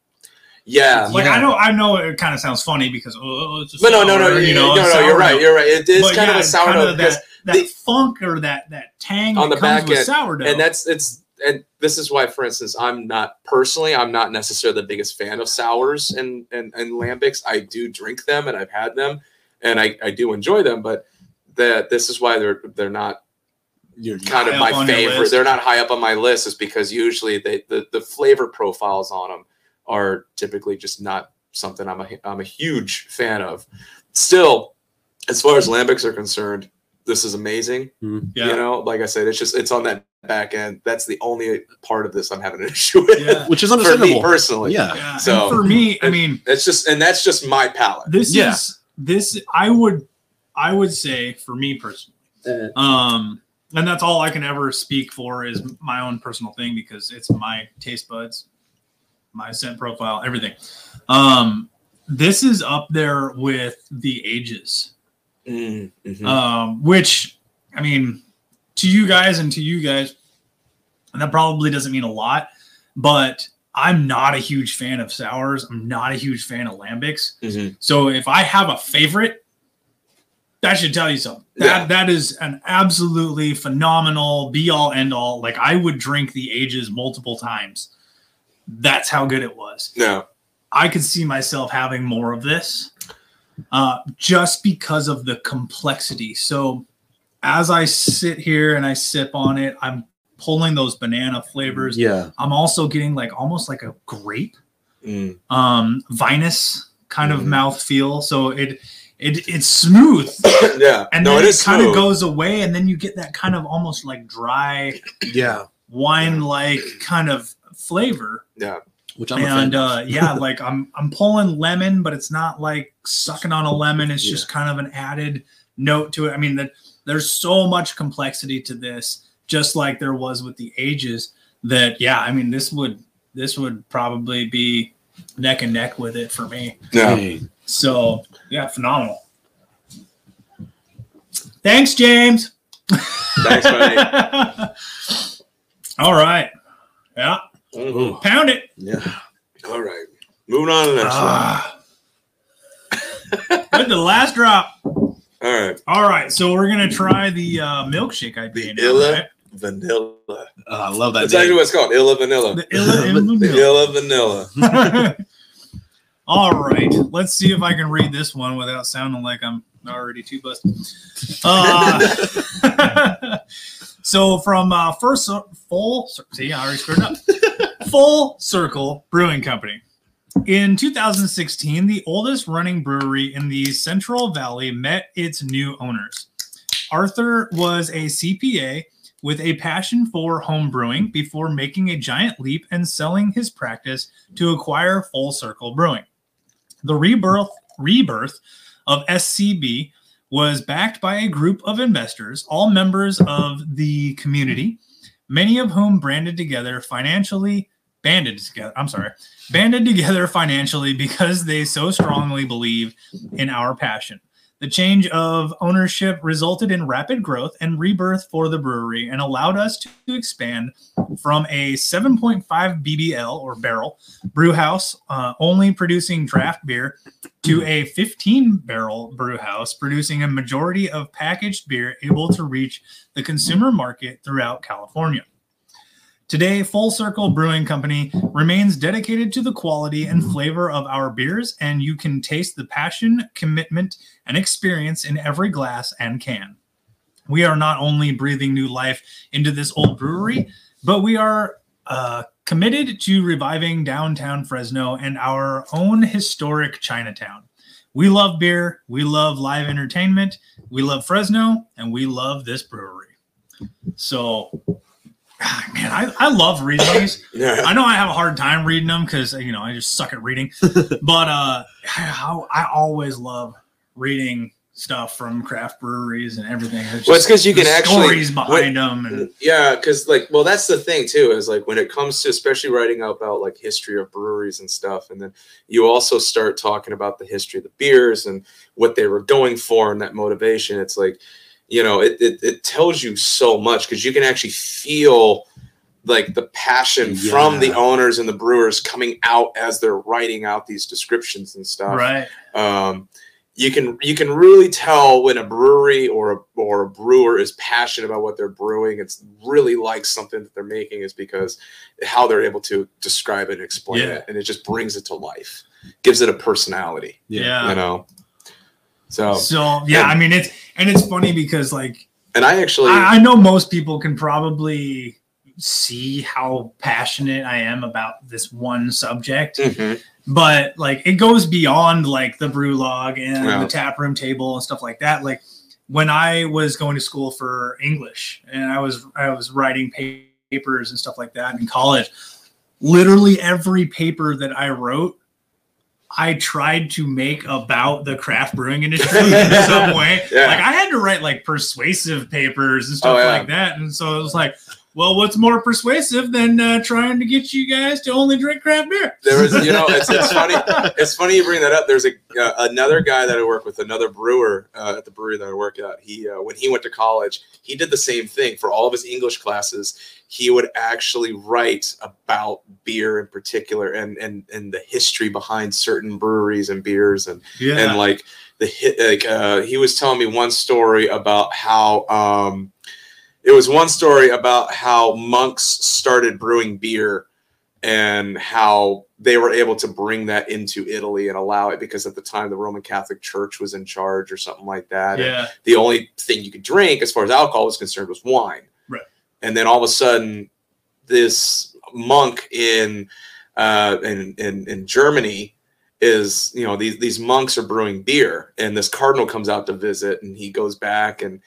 yeah. Like Yeah. I know, I know it kind of sounds funny because oh, it's a But no, no, no, you you know, know, no, no, you're right, you're right. It is But kind yeah, of a it's kind sourdough of that, that the- funk or that that tang On that the comes back with end, sourdough. and that's it's and this is why for instance i'm not personally i'm not necessarily the biggest fan of sours and and, and lambics. I do drink them and i've had them and i, I do enjoy them but that this is why they're they're not You're, kind of my up on your favorite. they're not high up on my list is because usually they the, the flavor profiles on them are typically just not something i'm a i'm a huge fan of. Still as far as lambics are concerned this is amazing. Mm-hmm. Yeah. you know, like I said, it's just it's on that back end. That's the only part of this I'm having an issue with. Yeah. which is For me understandable. personally. yeah. yeah. And So- for me, I mean, It's just and that's just my palate. this Yeah. is this. I would, I would say for me personally, um, and that's all I can ever speak for is my own personal thing because it's my taste buds, my scent profile, everything. Um, this is up there with the ages. Mm, mhm. um, which I mean, to you guys and to you guys, and that probably doesn't mean a lot, but I'm not a huge fan of sours. I'm not a huge fan of lambics. Mhm. So if I have a favorite, that should tell you something. That Yeah. that is an absolutely phenomenal be all end all. Like I would drink the ages multiple times. That's how good it was. No. I could see myself having more of this uh, just because of the complexity. So as I sit here and I sip on it, I'm pulling those banana flavors. Yeah. I'm also getting like almost like a grape, Mm. um, vinous kind of Mhm. mouth feel. So it it it's smooth. yeah. And no, then it it, is kind of goes away, and then you get that kind of almost like dry Yeah. wine like kind of flavor. Yeah. Which I'm and uh yeah like i'm i'm pulling lemon but it's not like sucking on a lemon it's Yeah. just kind of an added note to it i mean that there's so much complexity to this just like there was with the ages that yeah i mean this would this would probably be neck and neck with it for me Yeah. So yeah phenomenal thanks james Thanks, buddy. all right yeah Mhm. pound it Yeah. All right. Moving on to the next ah. Good, the last drop one. All right. All right, so we're gonna try the uh, milkshake IPA. The now, Illa right? Vanilla. Uh, I love that. That's actually name. what it's called. Illa Vanilla. The Illa The Vanilla. Illa Vanilla. All right, let's see if I can read this one without sounding like I'm already too busted. Uh, so from uh, first full see, I already screwed up. Full Circle Brewing Company. In 2016, the oldest running brewery in the Central Valley met its new owners. Arthur was a CPA with a passion for home brewing before making a giant leap and selling his practice to acquire Full Circle Brewing. The rebirth rebirth of FCB was backed by a group of investors, all members of the community, many of whom branded together financially banded together. I'm sorry, banded together financially because they so strongly believe in our passion. The change of ownership resulted in rapid growth and rebirth for the brewery and allowed us to expand from a 7.5 BBL or barrel brew house uh, only producing draft beer to a 15 barrel brew house producing a majority of packaged beer able to reach the consumer market throughout California. Today, Full Circle Brewing Company remains dedicated to the quality and flavor of our beers, and you can taste the passion, commitment, and experience in every glass and can. We are not only breathing new life into this old brewery, but we are uh, committed to reviving downtown Fresno and our own historic Chinatown. We love beer, we love live entertainment, we love Fresno, and we love this brewery. So, man, I, I love reading these. Yeah. I know I have a hard time reading them because you know I just suck at reading. but uh, I, I always love reading stuff from craft breweries and everything. Well, it's 'cause you can actually- stories behind them and Yeah, because like, well, that's the thing too. Is like when it comes to especially writing about like history of breweries and stuff, and then you also start talking about the history of the beers and what they were going for and that motivation. It's like, you know, it it, it tells you so much because you can actually feel like the passion from the owners and the brewers coming out as they're writing out these descriptions and stuff right. um, you can you can really tell when a brewery or a, or a brewer is passionate about what they're brewing. It's really like something that they're making is because how they're able to describe it and explain Yeah. it, and it just brings it to life, gives it a personality. Yeah. You know. So So yeah, and- I mean it's and it's funny because like and I actually I, I know most people can probably see how passionate I am about this one subject, Mhm. but like it goes beyond like the brew log and the tap room table and stuff like that. Like when I was going to school for English and I was I was writing papers and stuff like that in college, literally every paper that I wrote. I tried to make about the craft brewing industry in some way. Yeah. Like I had to write like persuasive papers and stuff Oh, yeah. like that, and so it was like, well, what's more persuasive than uh, trying to get you guys to only drink craft beer? there was you know it's, it's funny it's funny you bring that up. There's a uh, another guy that I work with, another brewer uh, at the brewery that I work at. He uh, when he went to college, he did the same thing for all of his English classes. He would actually write about beer in particular and and and the history behind certain breweries and beers and Yeah, and like the hit like uh he was telling me one story about how um it was one story about how monks started brewing beer and how they were able to bring that into Italy and allow it because at the time the Roman Catholic Church was in charge or something like that. And yeah, the only thing you could drink as far as alcohol was concerned was wine. And then all of a sudden, this monk in uh, in, in in Germany is you know these these monks are brewing beer, and this cardinal comes out to visit, and he goes back and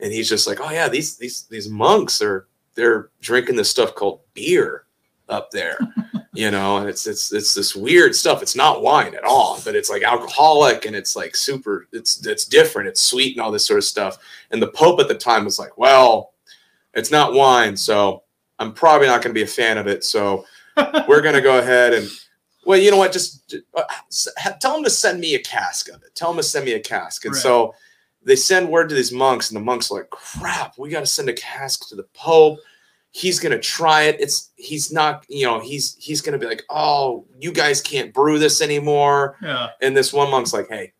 and he's just like, oh yeah, these these these monks are they're drinking this stuff called beer up there. You know, and it's it's it's this weird stuff. It's not wine at all, but it's like alcoholic and it's like super. It's it's different. It's sweet and all this sort of stuff. And the Pope at the time was like, "Well, it's not wine, so I'm probably not going to be a fan of it. So we're going to go ahead and, well, you know what? Just uh, tell them to send me a cask of it. Tell them to send me a cask. And Right. so they send word to these monks, and the monks are like, "Crap, we got to send a cask to the Pope." He's gonna try it. It's he's not, you know, he's he's gonna be like, oh, you guys can't brew this anymore. yeah, And this one monk's like, hey,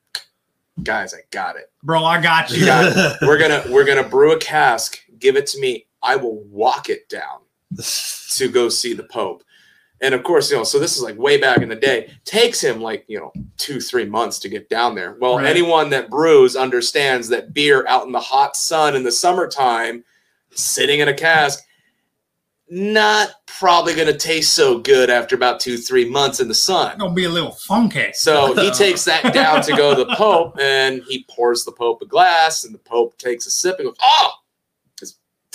guys, I got it. bro, I got you. got We're gonna we're gonna brew a cask. Give it to me. I will walk it down to go see the Pope. And of course, you know, so this is like way back in the day. Takes him like, you know, two, three months to get down there. Well, Right. anyone that brews understands that beer out in the hot sun in the summertime, sitting in a cask, not probably going to taste so good after about two, three months in the sun. Gonna be a little funky. So he takes that down to go to the Pope and he pours the Pope a glass and the Pope takes a sip and goes, Oh,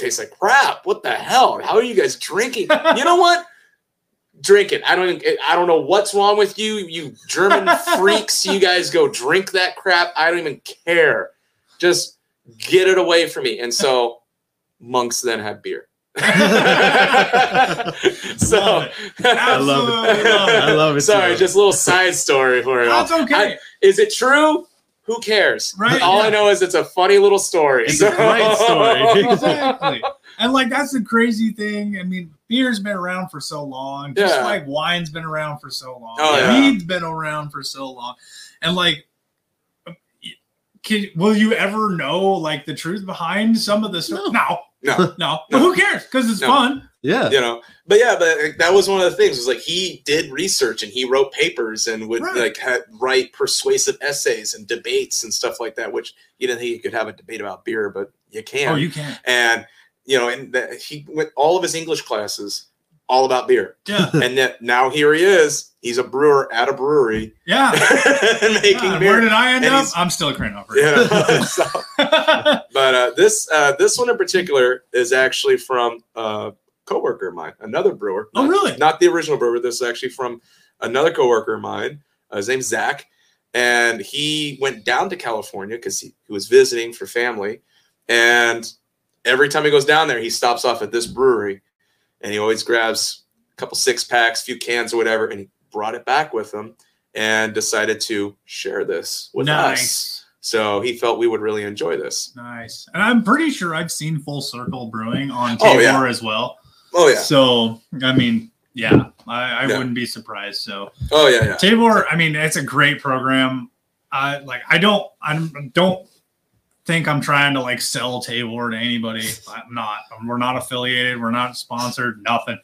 tastes like crap. What the hell? How are you guys drinking? You know what? Drink it. I don't even, I don't know what's wrong with you, you German freaks. You guys go drink that crap. I don't even care. Just get it away from me. And so monks then had beer. so Love it. I love it. Absolutely love it. I love it. sorry, too. just a little side story for you. That's okay. Is it true? Who cares? Right, All yeah. I know is it's a funny little story. It's a great story. exactly. And like that's the crazy thing. I mean, beer's been around for so long, just Yeah. like wine's been around for so long. Oh, yeah. Mead's been around for so long. And like can, will you ever know like the truth behind some of this stuff? No. no, No. No. But who cares? Because it's No. fun. Yeah. you know, but yeah, but that was one of the things. Was like he did research and he wrote papers and would Right. like had, write persuasive essays and debates and stuff like that. Which you didn't think you could have a debate about beer, but you can. Oh, you can. and you know, and the, he went all of his English classes all about beer, Yeah. and then now here he is. He's a brewer at a brewery Yeah. making God, beer. where did I end And up? I'm still a crane operator. Yeah. So- but uh, this uh, this one in particular is actually from a coworker of mine, another brewer. oh, really? Not the original brewer. This is actually from another coworker of mine. Uh, his name's Zach, and he went down to California because he, he was visiting for family. And every time he goes down there, he stops off at this brewery, and he always grabs a couple six packs, few cans, or whatever, and he brought it back with him and decided to share this with us. nice. So he felt we would really enjoy this. Nice. And I'm pretty sure I've seen Full Circle Brewing on Oh, yeah. as well. Oh yeah. So, I mean, yeah, I, I Yeah. wouldn't be surprised. So, Oh yeah. Yeah. Tavour, I mean, it's a great program. I like, I don't, I don't think I'm trying to like sell Tavour to anybody. I'm not. We're not affiliated. We're not sponsored. Nothing.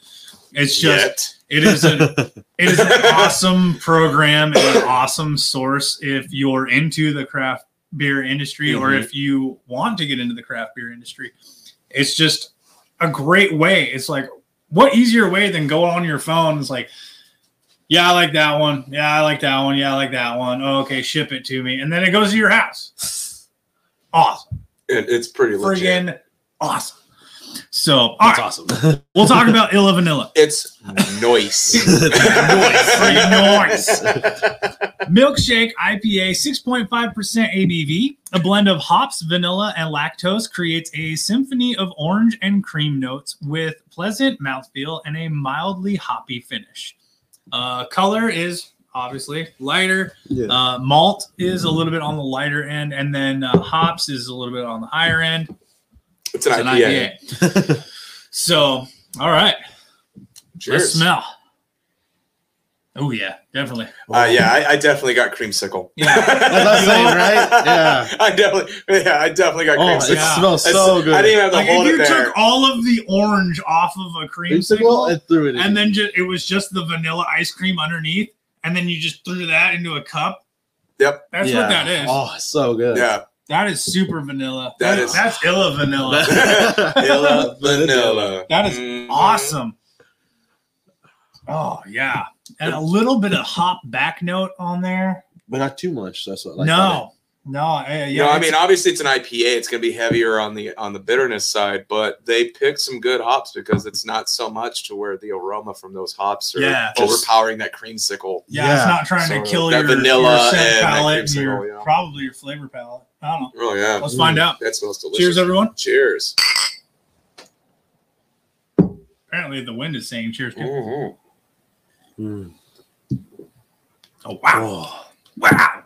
It's just, Yet. it is a, it is an awesome program and an awesome source if you're into the craft beer industry or Mhm. if you want to get into the craft beer industry. It's just a great way. It's like what easier way than go on your phone? It's like, yeah, I like that one. Yeah, I like that one. Yeah, I like that one. Oh, okay, ship it to me, and then it goes to your house. Awesome, It, it's pretty legit. friggin' awesome. So, That's right, awesome. we'll talk about Illa Vanilla. It's noise. Friggin' noise. Milkshake IPA, 6.5% ABV. A blend of hops, vanilla, and lactose creates a symphony of orange and cream notes with pleasant mouthfeel and a mildly hoppy finish. Uh, color is obviously lighter. yeah. Uh, malt is a little bit on the lighter end, and then uh, hops is a little bit on the higher end. It's an It's an IPA. IPA. So, all right, let's Cheers. smell. Oh yeah, definitely. Uh, yeah, I, I definitely got creamsicle. Yeah. That's I'm saying, right? Yeah. I definitely, yeah, I definitely got Oh, creamsicle. it smells It's- so good. I didn't even have to Like hold if it you there. took all of the orange off of a Creamsicle creamsicle, and threw it in. and then just it was just the vanilla ice cream underneath, and then you just threw that into a cup. Yep. That's Yeah. what that is. Oh, so good. Yeah, That is super vanilla. That That is- is that's illa vanilla. Illa vanilla. That is Mhm. awesome. Oh yeah, and a little bit of hop back note on there. But not too much. That's what I like. no, no, uh, yeah. You know, I mean, obviously it's an IPA. It's going to be heavier on the on the bitterness side, but they picked some good hops because it's not so much to where the aroma from those hops are Yeah. overpowering that creamsicle. yeah, it's not trying So to kill that your, vanilla your scent and palate and creamsicle, your yeah. probably your flavor palate. I don't know. Oh yeah, Let's Mm. find out. that smells delicious. Cheers, everyone. Cheers. Apparently, the wind is saying cheers. Too. Mhm. Mm. Oh wow, Oh. wow!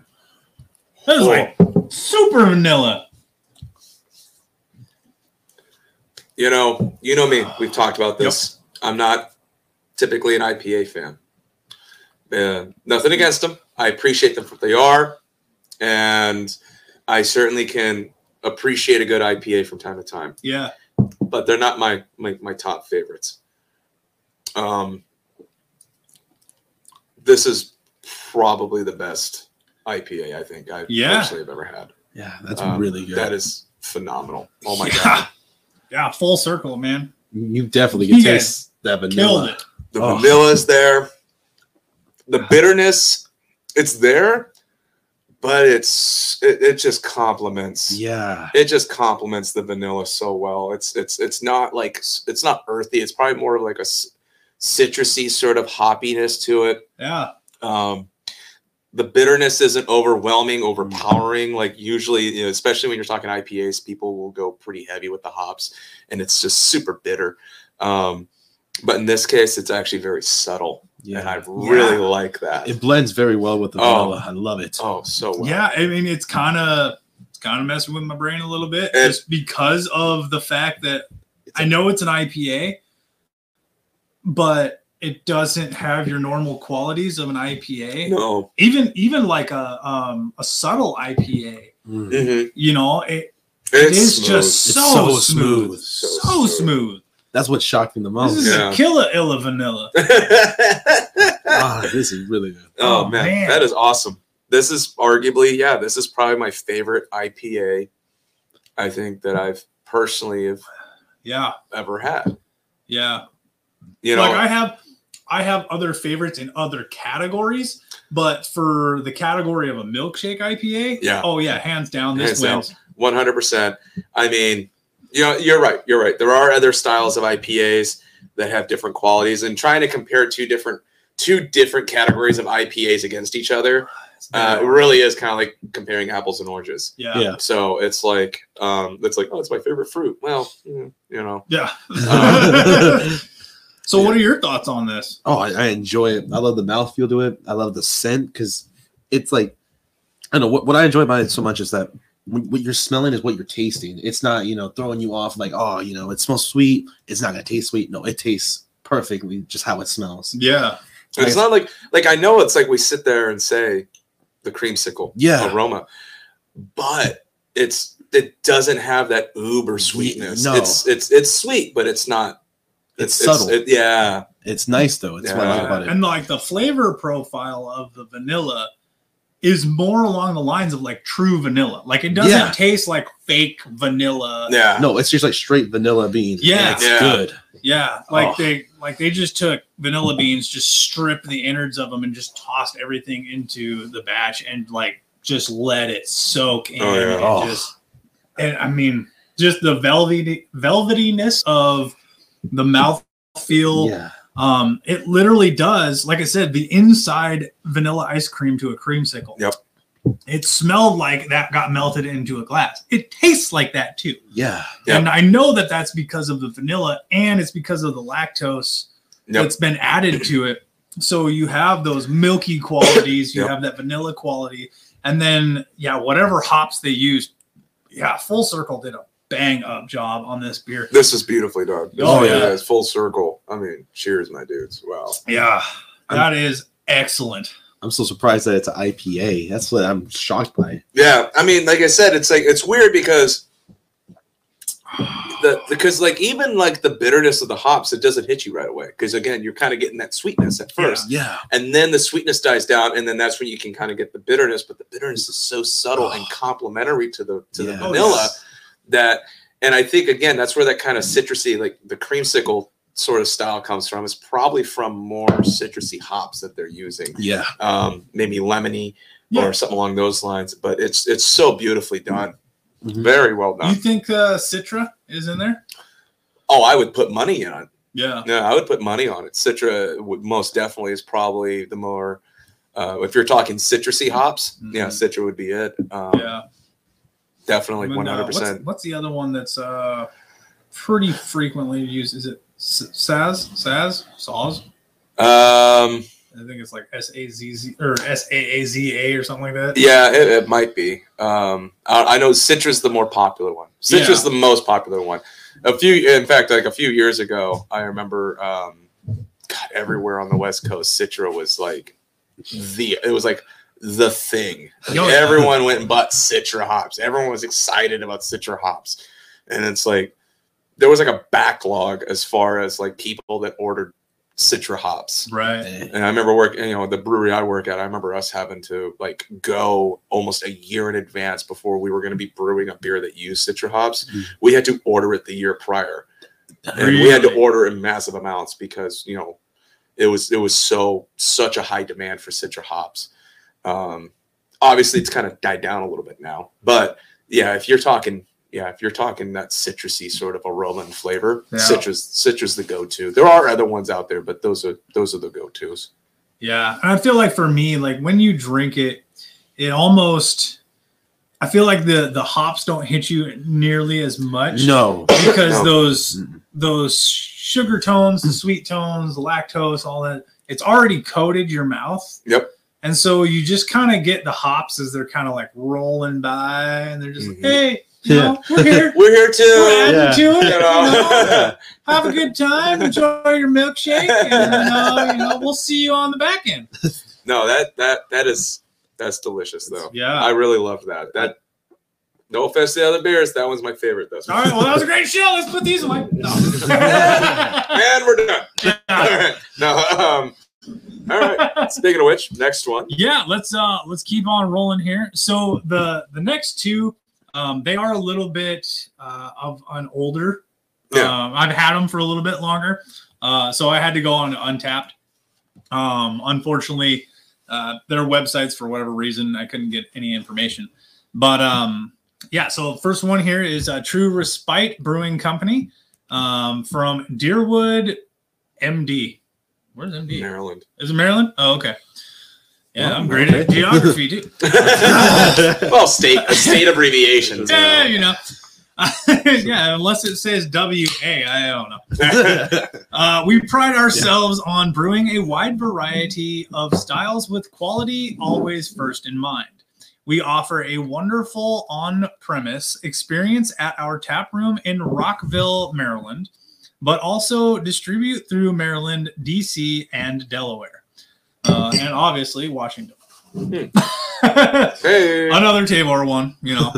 That is like super vanilla. You know, you know me. We've talked about this. I'm not typically an IPA fan. Uh, nothing against them. I appreciate them for what they are, and I certainly can appreciate a good IPA from time to time. Yeah, But they're not my my, my top favorites. Um, this is probably the best IPA I think I Yeah. personally have ever had. Yeah, that's Um, really good. That is phenomenal. Oh my yeah. god. Yeah, full circle, man. you definitely can You taste that Killed vanilla. it. The Oh. vanilla's there. The bitterness, it's there, but it's it, it just complements. Yeah, It just complements the vanilla so well. It's it's it's not like it's not earthy. It's probably more of like a citrusy sort of hoppiness to it. Yeah. Um, the bitterness isn't overwhelming, overpowering. Like usually, you know, especially when you're talking IPAs, people will go pretty heavy with the hops, and it's just super bitter. Um, but in this case, it's actually very subtle, and I yeah. really like that. It blends very well with the Oh. vanilla. I love it. oh, so well. Yeah, I mean it's kind of it's kind of messing with my brain a little bit And- just because of the fact that I know it's an IPA, but it doesn't have your normal qualities of an IPA. No. Even even like a um a subtle IPA, Mm. hmm you know, it, it It's smooth. just It's so, so smooth, smooth. so, So smooth. That's what shocked me the most. This is Yeah. a killer illa vanilla. ah, this is really good. oh, Oh, man, man. that is awesome. This is arguably, yeah, this is probably my favorite IPA. I think that I've personally have Yeah, ever had. yeah. You know, like I have I have other favorites in other categories, but for the category of a milkshake IPA, Yeah. oh yeah, hands down, this Hands wins. One hundred percent. I mean, you know, you're right. You're right. There are other styles of IPAs that have different qualities, and trying to compare two different two different categories of IPAs against each other, uh, it really is kind of like comparing apples and oranges. yeah, Yeah. So it's like, um, it's like, oh, it's my favorite fruit. Well, you know, yeah. Uh, so, what are your thoughts on this? Oh, I, I enjoy it. I love the mouthfeel to it. I love the scent because it's like I don't know what, what I enjoy about it so much is that when, what you're smelling is what you're tasting. It's not you know throwing you off like oh you know it smells sweet. It's not gonna taste sweet. No, it tastes perfectly just how it smells. Yeah, it's I- not like like I know it's like we sit there and say the creamsicle Yeah. aroma, but it's it doesn't have that uber sweetness. no. It's it's it's sweet, but it's not. It's subtle. it- yeah, It's nice though. It's what I like about it. and like the flavor profile of the vanilla is more along the lines of like true vanilla. Like it doesn't Yeah. taste like fake vanilla. yeah. No, it's just like straight vanilla bean. and Yeah. it's Yeah. good. Yeah, like Oh. they like they just took vanilla beans, just stripped the innards of them, and just tossed everything into the batch and like just let it soak in. Oh, yeah. and Oh. just and I mean, just the velvety velvetyness of the mouth feel. Yeah, Um, it literally does, like I said, the inside vanilla ice cream to a creamsicle. Yep. It smelled like that got melted into a glass. It tastes like that too. yeah. Yep. And I know that that's because of the vanilla and it's because of the lactose Yep. that's been added to it. So you have those milky qualities, you Yep. have that vanilla quality, and then yeah, whatever hops they used, yeah, Full Circle did a bang up job on this beer. This is beautifully done. This Oh, really yeah. it's full circle. I mean, cheers, my dudes. Wow. Yeah, that is excellent. I'm so surprised that it's an IPA. That's what I'm shocked by. Yeah, I mean, like I said, it's like it's weird because the because like even like the bitterness of the hops, it doesn't hit you right away because again, you're kind of getting that sweetness at first, Yeah, and then the sweetness dies down, and then that's when you can kind of get the bitterness. But the bitterness is so subtle and complementary to the to the Yeah. Oh, vanilla yes. That, and I think again that's where that kind of citrusy, like the creamsicle sort of style comes from. It's probably from more citrusy hops that they're using yeah. um, maybe lemony Yeah. or something along those lines. But it's it's so beautifully done, Mhm. very well done. You think uh, Citra is in there? Oh, I would put money on. it. Yeah. No, I would put money on it. Citra would most definitely is probably the more. Uh, if you're talking citrusy hops, yeah, Mhm. Citra would be it. Um, Yeah. Definitely And, one uh, hundred what's, percent. what's the other one that's uh, pretty frequently used? Is it S- Saaz? Saaz? Saws? Um, I think it's like S A Z Z or S A A Z A or something like that. yeah, it, it might be. Um, I, I know Citra's the more popular one. Citra's Yeah. the most popular one. A few, in fact, like a few years ago, I remember. Um, God, everywhere on the West Coast, Citra was like the. It was like the thing. Like, Oh, yeah. everyone went and bought Citra hops. Everyone was excited about Citra hops, and it's like there was like a backlog as far as like people that ordered citra hops. Right. And I remember working, you know, the brewery I work at, I remember us having to like go almost a year in advance before we were going to be brewing a beer that used citra hops. Mm. We had to order it the year prior. And we had to order in massive amounts because, you know, it was it was so such a high demand for citra hops. Um obviously it's kind of died down a little bit now. But yeah, if you're talking yeah, if you're talking that citrusy sort of aroma and flavor, Yeah. citrus citrus the go-to. There are other ones out there, but those are those are the go-tos. Yeah, and I feel like for me, like when you drink it, it almost. I feel like the the hops don't hit you nearly as much. No. because No. those those sugar tones, the sweet tones, the lactose, all that, it's already coated your mouth. Yep. And so you just kind of get the hops as they're kind of like rolling by, and they're just Mhm. like, "Hey, you Yeah. know, we're here, We're here too. we're adding Yeah. to it. You You know? know, have a good time, enjoy your milkshake, and uh, you know, we'll see you on the back end." no, that that that is that's delicious though. Yeah. I really loved that. That no offense to the other beers, that one's my favorite though. All right, well, that was a great show. Let's put these away. No. and we're done. All yeah. No, um, all right. Speaking of which, next one. yeah let's uh let's keep on rolling here so the the next two um they are a little bit uh of an older Yeah. um i've had them for a little bit longer uh so i had to go on Untappd um unfortunately uh their websites for whatever reason i couldn't get any information but um yeah so first one here is uh, true respite brewing company um from Derwood md where's md Maryland. is it Maryland? Oh, okay. Yeah, I'm great at geography too. well, state state abbreviations. you yeah, you know. yeah, unless it says WA, I don't know. Uh, we pride ourselves on brewing a wide variety of styles with quality always first in mind. We offer a wonderful on premise experience at our tap room in Rockville, Maryland, but also distribute through Maryland, DC, and Delaware. Uh, and obviously Washington. hey. Another Tavour one, you know.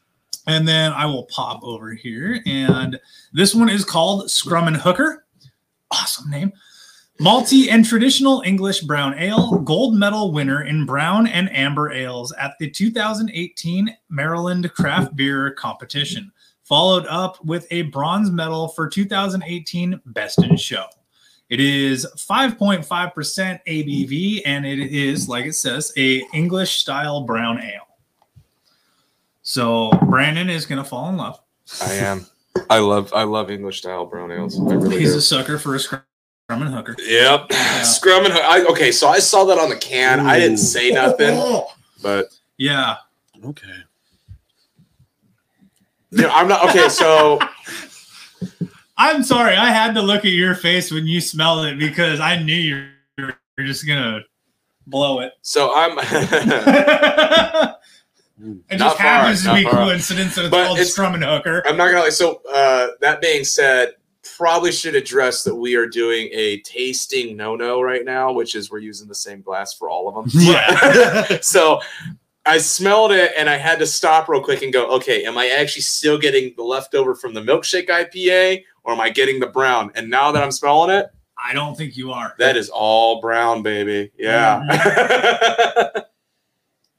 and then I will pop over here, and this one is called Scrum and Hooker. Awesome name. Malty and traditional English brown ale, gold medal winner in brown and amber ales at the 2018 Maryland Craft Beer Competition, followed up with a bronze medal for 2018 Best in Show. It is 5.5% ABV, and it is, like it says, a English style brown ale. So Brandon is gonna fall in love. I am. I love I love English style brown ales. I really He's do. a sucker for a scrum and hooker. Yep. Scrum and hooker. okay, so I saw that on the can. I didn't say nothing, oh. but Yeah. okay. I'm not okay. So I'm sorry. I had to look at your face when you smelled it because I knew you were just gonna blow it. so I'm. it just happens to be coincidence that it's But called it's- scrum and hooker. I'm not gonna lie. So uh, that being said, probably should address that we are doing a tasting no-no right now, which is we're using the same glass for all of them. Yeah. so I smelled it and I had to stop real quick and go, okay, am I actually still getting the leftover from the milkshake IPA or am I getting the brown? And now that I'm smelling it, I don't think you are. that is all brown, baby. Yeah.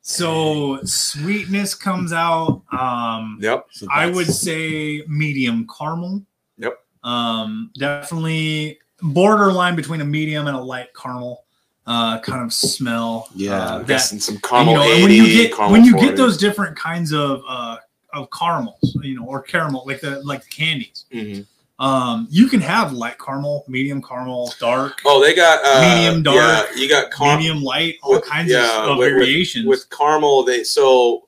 So sweetness comes out. Um, yep. So I would say medium caramel. Yep. Um, definitely borderline between a medium and a light caramel. Uh, kind of smell. Yeah, uh, that guessing some and, caramel you know, 80, when you get when you 40. get those different kinds of uh of caramels, you know, or caramel like the like the candies. Mhm. Um, you can have light caramel, medium caramel, dark, Oh, they got uh, Medium dark, Yeah, you got caramel. medium light, all with- kinds yeah, of, of with- with- variations. with caramel they so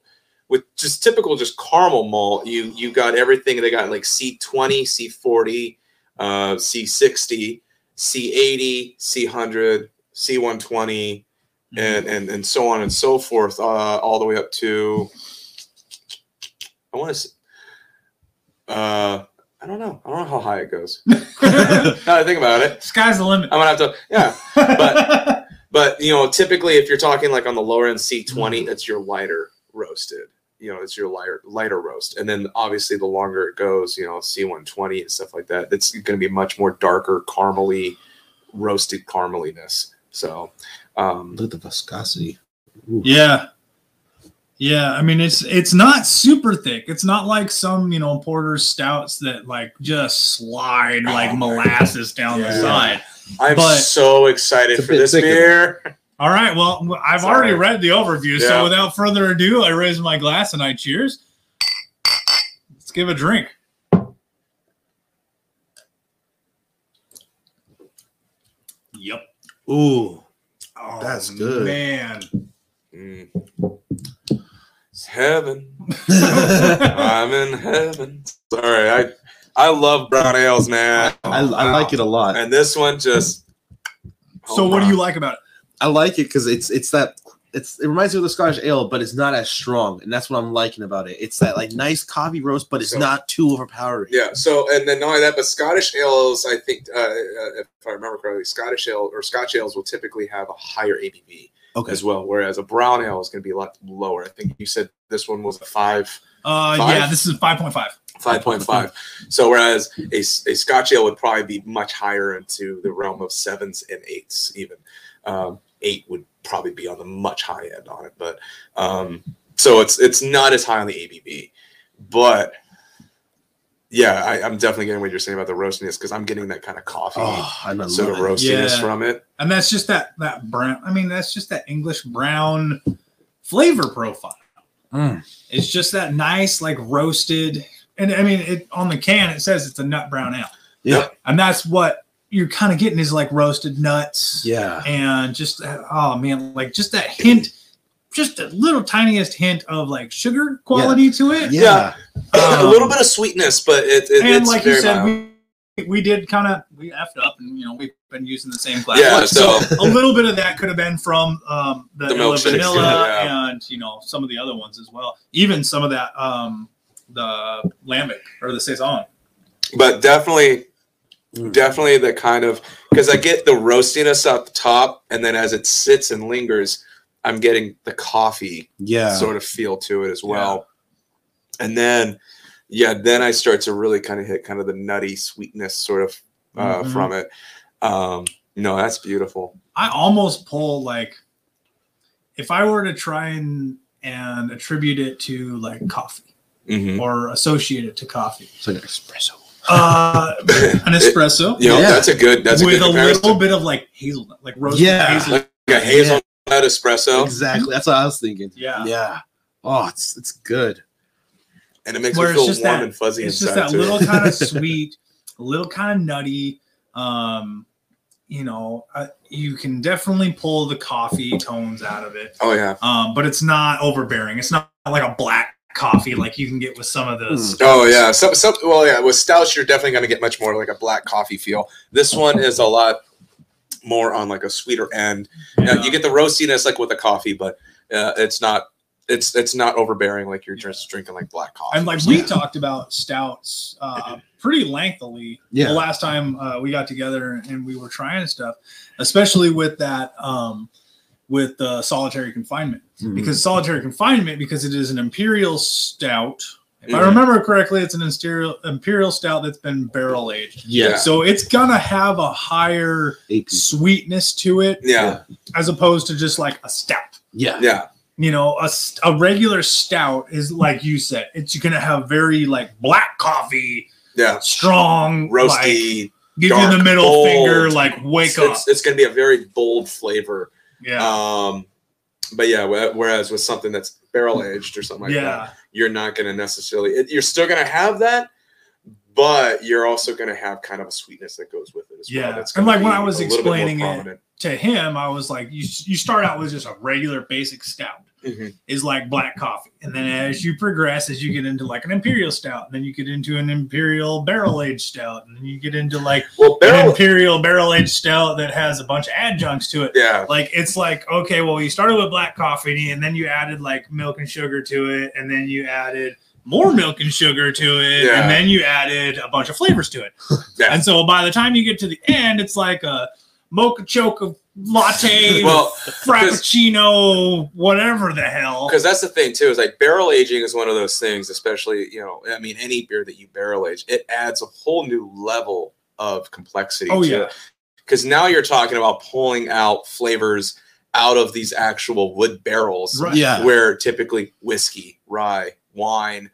with just typical just caramel malt you you got everything they got like c20 c40 uh c60 c80 c100 c120 and and and so on and so forth uh all the way up to i want to uh i don't know i don't know how high it goes now that i think about it Sky's the limit. i'm gonna have to yeah but- but you know, typically if you're talking like on the lower end C20, Mm-hmm. that's your lighter roasted. You know, it's your lighter lighter roast. And then obviously the longer it goes, you know, C120 and stuff like that, it's going to be much more darker, caramely roasted carameliness. So, um, Look at the viscosity. Ooh. Yeah. Yeah, I mean it's it's not super thick. It's not like some, you know, porter stouts that like just slide like Oh, molasses down the side. I'm But- so excited for this thicker. beer. All right, well, I've Sorry. already read the overview, Yeah. so without further ado, I raise my glass and I cheers. Let's give a drink. Ooh. Oh, That's good. Man. Mm. It's heaven. I'm in heaven. Sorry, I I love brown ales, man. I, I like it a lot. And this one just. So what do you like about it? I like it because it's it's that it's it reminds me of the Scottish ale, but it's not as strong, and that's what I'm liking about it. It's that like nice coffee roast, but it's So- not too overpowering. Yeah. So, and then not only that, but Scottish ales, I think, uh, uh, if I remember correctly, Scottish ale or Scotch ales will typically have a higher ABV Okay. as well, whereas a brown ale is going to be a lot lower. I think you said this one was a five, Uh, Five? yeah, this is five point five. five point five. So, whereas a, a Scotch ale would probably be much higher into the realm of sevens and eights, even. Um, eight would probably be on the much high end on it, but um, so it's it's not as high on the ABV, but yeah, I, I'm definitely getting what you're saying about the roastiness because I'm getting that kind of coffee Oh, I love sort of it. roastiness Yeah. from it. And that's just that that brown. I mean, that's just that English brown flavor profile. Mm. It's just that nice, like roasted. And I mean, it on the can it says it's a nut brown ale, Yeah. and that's what you're kind of getting is like roasted nuts Yeah. and just that- oh man, like just that hint, just a little tiniest hint of like sugar quality to it. Yeah. a Um, little bit of sweetness, but it, it, and it's like you said, mild. we, we did kind of we effed up, and you know we've been using the same glass. Yeah, so- a little bit of that could have been from um, the, The Illa vanilla yeah. and you know some of the other ones as well. Even some of that um, the lambic or the saison. but definitely Mm. definitely the kind of because I get the roastiness at the top, and then as it sits and lingers, I'm getting the coffee Yeah. sort of feel to it as well. And then, yeah, then I start to really kind of hit kind of the nutty sweetness sort of uh, Mhm. from it. Um, no, that's beautiful. I almost pull like if I were to try and and attribute it to like coffee hmm or associate it to coffee. It's like an espresso. Uh, an espresso You know, Yeah. that's a good. That's a with good a little bit of like hazelnut, like roasted Yeah. hazelnut. like a hazelnut espresso, Exactly. That's what I was thinking. Yeah. Yeah. Oh, it's it's good. and it makes Where me feel warm that- and fuzzy It's just that too. little kind of sweet, a little kind of nutty. Um, you know, uh, you can definitely pull the coffee tones out of it, oh yeah. um, but it's not overbearing. It's not like a black coffee like you can get with some of those. Mm. Oh yeah, some, some well yeah, with stouts you're definitely going to get much more like a black coffee feel. This one is a lot more on like a sweeter end. Yeah, Yeah. you get the roastiness like with a coffee, but uh, it's not it's it's not overbearing like you're Yeah. just drinking like black coffee. And like we talked about stouts uh, pretty lengthily Yeah. the last time uh, we got together and we were trying stuff, especially with that um, with the solitary confinement. Mhm. Because solitary confinement, because it is an imperial stout. If I Mhm. remember correctly, it's an imperial imperial stout that's been barrel aged. yeah. So it's gonna have a higher AP. sweetness to it yeah, as opposed to just like a stout. Yeah. yeah, You know, a, a regular stout is like you said, it's gonna have very like black coffee, yeah. strong, like, Roasty. give you the middle bold. finger, like wake it's, up. It's, it's going to be a very bold flavor. Yeah, Um, but yeah, whereas with something that's barrel aged or something like that, you're not going to necessarily. It, you're still going to have that, but you're also going to have kind of a sweetness that goes with it as Yeah. well. That's And like when I was a little bit more explaining it, to him, I was like, you you start out with just a regular basic stout. Mhm. Is like black coffee, and then as you progress, as you get into like an imperial stout, and then you get into an imperial barrel aged stout, and then you get into like Well, an imperial barrel aged stout that has a bunch of adjuncts to it. Yeah, Like it's like okay, well, you started with black coffee, and then you added like milk and sugar to it, and then you added more milk and sugar to it, Yeah. and then you added a bunch of flavors to it. Yeah. And so by the time you get to the end, it's like a mocha choco latte, well, frappuccino, whatever the hell. because that's the thing too is like barrel aging is one of those things, especially you know, I mean, any beer that you barrel age, it adds a whole new level of complexity. Oh to yeah, because now you're talking about pulling out flavors out of these actual wood barrels Right. Yeah. where typically whiskey, rye, wine,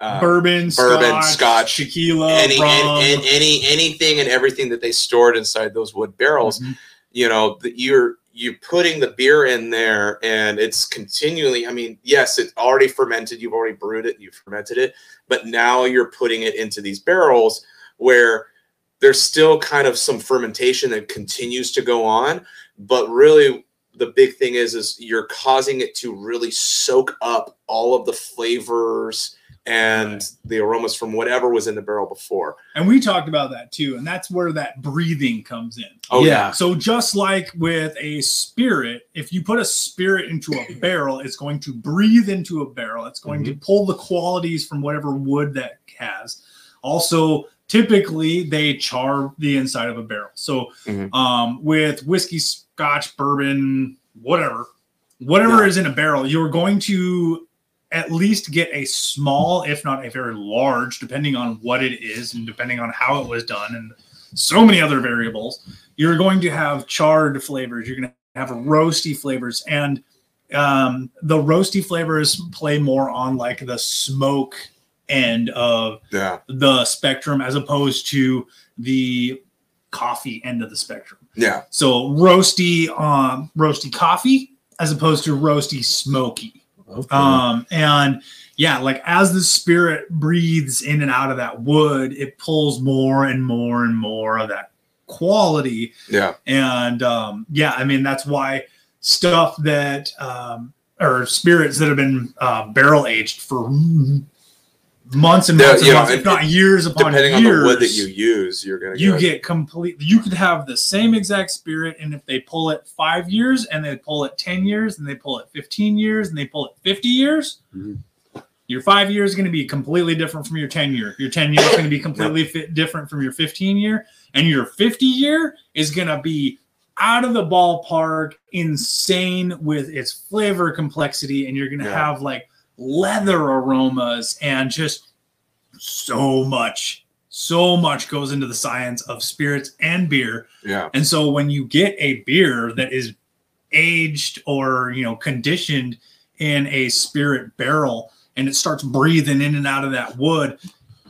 uh, bourbon, bourbon, scotch, scotch, tequila, any, rum. any, any anything and everything that they stored inside those wood barrels Mhm. You know that you're you're putting the beer in there and it's continually i mean yes it's already fermented you've already brewed it you've fermented it but now you're putting it into these barrels where there's still kind of some fermentation that continues to go on but really the big thing is is you're causing it to really soak up all of the flavors and the aromas from whatever was in the barrel before And we talked about that too. And that's where that breathing comes in. oh yeah. So just like with a spirit, if you put a spirit into a barrel, it's going to breathe into a barrel. It's going to pull the qualities from whatever wood that has. Also, typically they char the inside of a barrel. So Mhm. um, with whiskey, scotch, bourbon, whatever, whatever Yeah. is in a barrel, you're going to at least get a small, if not a very large, depending on what it is and depending on how it was done and so many other variables. You're going to have charred flavors. You're going to have roasty flavors, and um, the roasty flavors play more on like the smoke end of yeah the spectrum as opposed to the coffee end of the spectrum. yeah So roasty, um, roasty coffee as opposed to roasty smoky. Okay. Um, and yeah, like as the spirit breathes in and out of that wood, it pulls more and more and more of that quality. yeah And um, yeah, I mean, that's why stuff that, um, or spirits that have been uh, barrel aged for months and Yeah, months and you know, months, if not years upon depending years, on the wood that you use you're gonna you get, get complete you could have the same exact spirit and if they pull it five years and they pull it 10 years and they pull it 15 years and they pull it 50 years Mhm. your five years is going to be completely different from your 10 year your 10 year is going to be completely fi- different from your 15 year and your 50 year is going to be out of the ballpark insane with its flavor complexity and you're going to Yeah. have like leather aromas and just so much so much goes into the science of spirits and beer. Yeah. And so when you get a beer that is aged or you know conditioned in a spirit barrel and it starts breathing in and out of that wood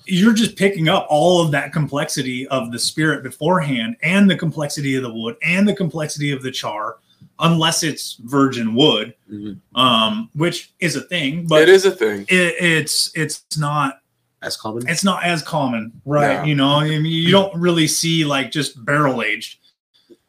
you're just picking up all of that complexity of the spirit beforehand and the complexity of the wood and the complexity of the char unless it's virgin wood Mhm. um which is a thing but it is a thing it, it's it's not As common. it's not as common right No. you know I mean, you don't really see like just barrel aged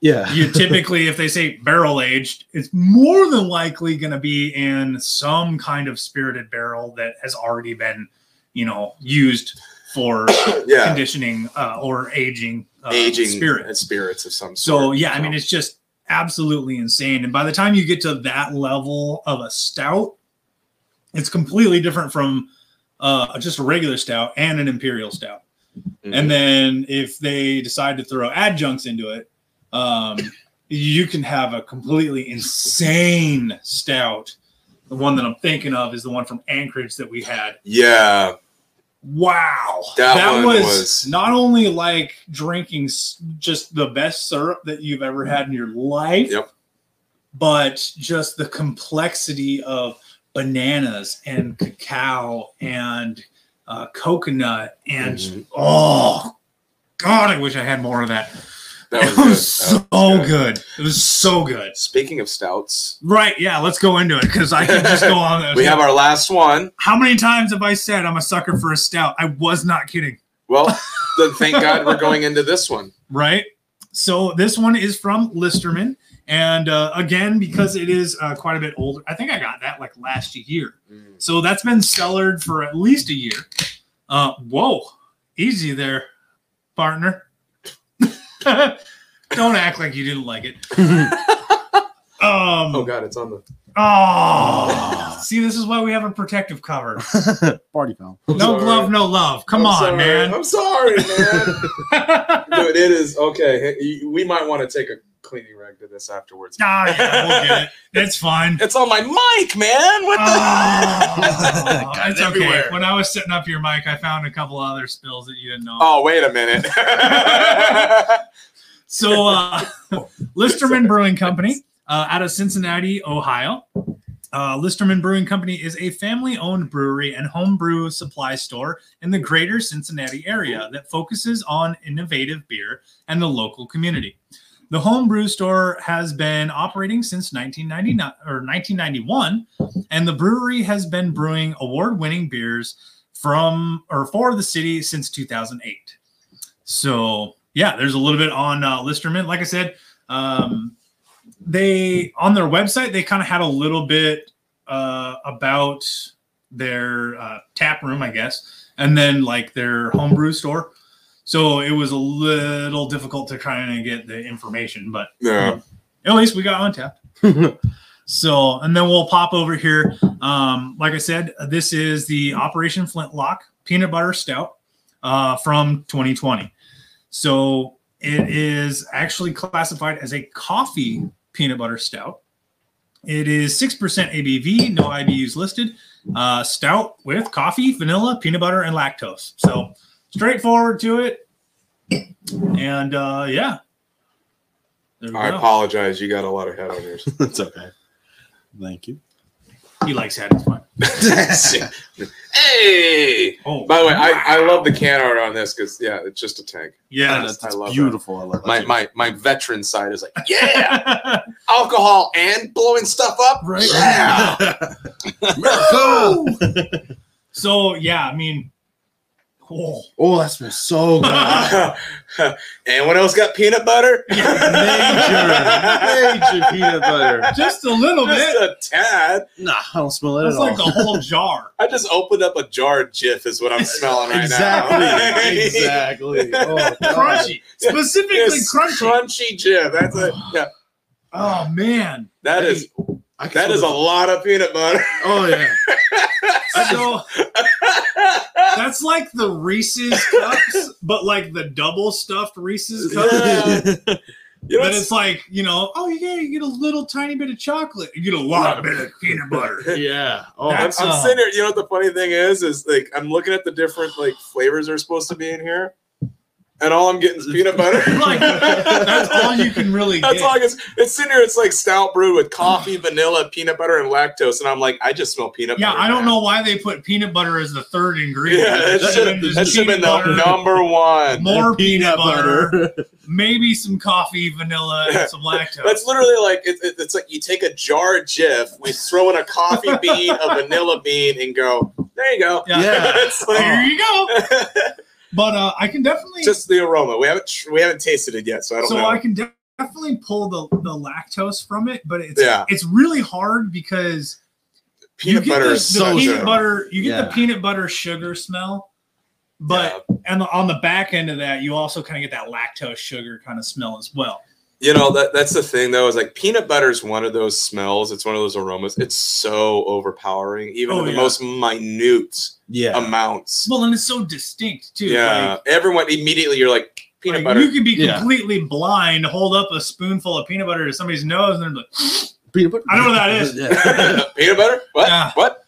yeah. you typically if they say barrel aged it's more than likely going to be in some kind of spirited barrel that has already been you know used for yeah conditioning uh, or aging uh, aging spirit and spirits of some sort. so sort yeah i mean it's just absolutely insane and by the time you get to that level of a stout it's completely different from uh, just a regular stout and an imperial stout Mhm. and then if they decide to throw adjuncts into it, um, you can have a completely insane stout. The one that I'm thinking of is the one from Anchorage that we had. yeah Wow, That one was, was- not only like drinking just the best syrup that you've ever had in your life, Yep. but just the complexity of bananas and cacao and uh, coconut and Mhm. oh god, I wish I had more of that. That it was, was good. so was good. It was so good. speaking of stouts Right? Yeah. Let's go into it because I can just go on. we have our last one How many times have I said I'm a sucker for a stout? I was not kidding. well then thank god we're going into this one right? So this one is from Listermann, and uh, again because it is uh, quite a bit older. I think I got that like last year, so that's been cellared for at least a year. Uh, whoa, easy there, partner. Don't act like you didn't like it. Um, oh god it's on the oh, see, this is why we have a protective cover. Party foul. I'm No sorry. glove, no love. Come I'm on, sorry. man. i'm sorry man Dude, it is okay we might want to take a cleaning rag to this afterwards Ah, yeah, we'll get it. It's fine. it's on my mic man what the Oh, Got it it's okay. everywhere. When I was setting up your mic, I found a couple other spills that you didn't know. oh wait a minute So, uh, Listermann Brewing Company uh, out of Cincinnati, Ohio. Uh, Listermann Brewing Company is a family owned brewery and homebrew supply store in the greater Cincinnati area that focuses on innovative beer and the local community. The homebrew store has been operating since 1999 or 1991, and the brewery has been brewing award winning beers from or for the city since 2008. So, yeah, there's a little bit on uh, Listermann. Like I said, um, they on their website they kind of had a little bit uh, about their uh, tap room, I guess, and then like their homebrew store. So it was a little difficult to kind of get the information, but Yeah. at least we got on tap. So, and then we'll pop over here. Um, like I said, this is the Operation Flintlock Peanut Butter Stout uh, from 2020. So it is actually classified as a coffee peanut butter stout. It is 6% ABV, no IBUs listed. Uh, stout with coffee, vanilla, peanut butter, and lactose. So straightforward to it. And uh, yeah. There we I go. apologize. You got a lot of head on yours. it's okay. Thank you. He likes having fun. hey. Oh, By the way, I, I love the can art on this because yeah, it's just a tank. yeah. that's, I that's love that. beautiful. I love that. My my my veteran side is like, yeah, alcohol and blowing stuff up. Right. Yeah. America! so yeah, I mean, oh, oh, that smells so good. Anyone else got peanut butter? Major, major peanut butter. just a little Just bit. a tad. Nah, I don't smell it That's at all. like the whole jar. I just opened up a jar of Jif, is what I'm smelling right exactly, now. exactly. Oh, Crunchy, specifically Yes, crunchy. crunchy Jif. That's it. yeah. Oh man. That is I can that smell a lot of peanut butter. Oh yeah. So that's like the Reese's cups, but like the double stuffed Reese's cups. Yeah. You know, But it's like, you know, oh yeah, you get a little tiny bit of chocolate. You get a lot of bit of peanut butter. yeah. Oh, I'm, I'm uh, sitting here. You know what the funny thing is? Is like I'm looking at the different like flavors are supposed to be in here, and all I'm getting is peanut butter. Like, that's all you can really That's get. all I guess. It's sitting here. It's like stout brewed with coffee, vanilla, peanut butter, and lactose, and I'm like, I just smell peanut yeah, butter. Yeah, I don't man. know why they put peanut butter as the third ingredient. Yeah, that It should been that just should have been the butter, number one. More peanut butter, maybe some coffee, vanilla, and some lactose. That's literally like it, it- it's like you take a jar of Jif, we throw in a coffee bean, a vanilla bean, and go. There you go. Yeah. Yeah. it's like, there you go. But uh, I can definitely just the aroma. We haven't tr- we haven't tasted it yet, so I don't so know. I can de- definitely pull the, the lactose from it, but it's Yeah. it's really hard because peanut you get butter the, is the so peanut good. butter you get the peanut butter sugar smell, but and on the back end of that you also kind of get that lactose sugar kind of smell as well. You know that that's the thing though is like peanut butter is one of those smells. It's one of those aromas. It's so overpowering, even Oh, in the yeah. most minute Yeah. amounts. Well, and it's so distinct too. yeah, Like, everyone immediately you're like peanut like, butter. You can be Yeah. completely blind, hold up a spoonful of peanut butter to somebody's nose, and they're like, Peanut butter. I don't know what that is. Peanut butter? What? Yeah. What?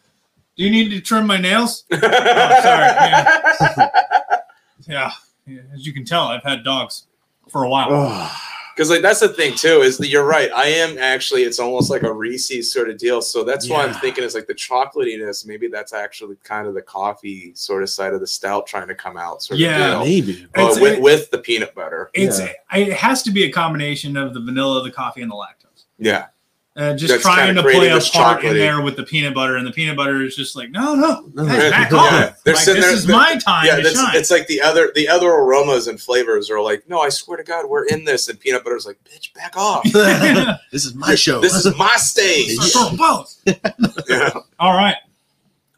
"Do you need to trim my nails?" oh, sorry, Yeah, yeah, as you can tell, I've had dogs for a while. Oh. Because like that's the thing too is that you're right. I am actually. It's almost like a Reese's sort of deal. So that's why I'm thinking it's like the chocolatiness. Maybe that's actually kind of the coffee sort of side of the stout trying to come out. Sort Yeah. of deal. maybe. Uh, It's- with, with the peanut butter. It's Yeah. it has to be a combination of the vanilla, the coffee, and the lactose. Yeah. Uh, just That's trying to play a this part in there with the peanut butter, and the peanut butter is just like, no, no, No. guys, back Yeah. off. Yeah. They're Like, this there- is they're- my time yeah, to shine. it's like the other the other aromas and flavors are like, no, I swear to God, we're in this, and peanut butter's like, bitch, back off. this is my show. this is my stage. For both. yeah. All right.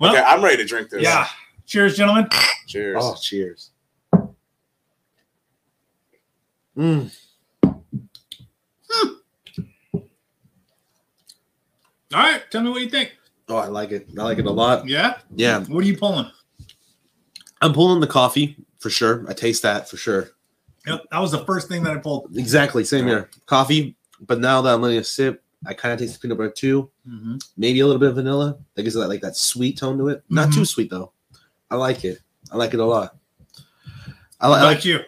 Well, okay, I'm ready to drink this. yeah. Cheers, gentlemen. Cheers. oh, cheers. Mm. All right. Tell me what you think. Oh, I like it. I like it a lot. Yeah. Yeah, What are you pulling? I'm pulling the coffee for sure. I taste that for sure. Yep. That was the first thing that I pulled. Exactly, same here. Coffee, but now that I'm letting it sip, I kind of taste the peanut butter too. Mm-hmm. Maybe a little bit of vanilla. That gives it like that sweet tone to it. Not Mhm. too sweet though. I like it. I like it a lot. I, li- I like. you?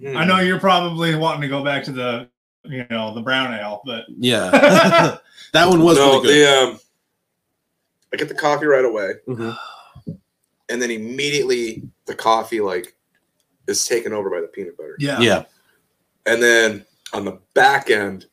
Hmm. I know you're probably wanting to go back to the you know the brown ale, but Yeah, that one was no, really good. the um, I get the coffee right away, Mhm. and then immediately the coffee like is taken over by the peanut butter, yeah, Yeah, and then on the back end,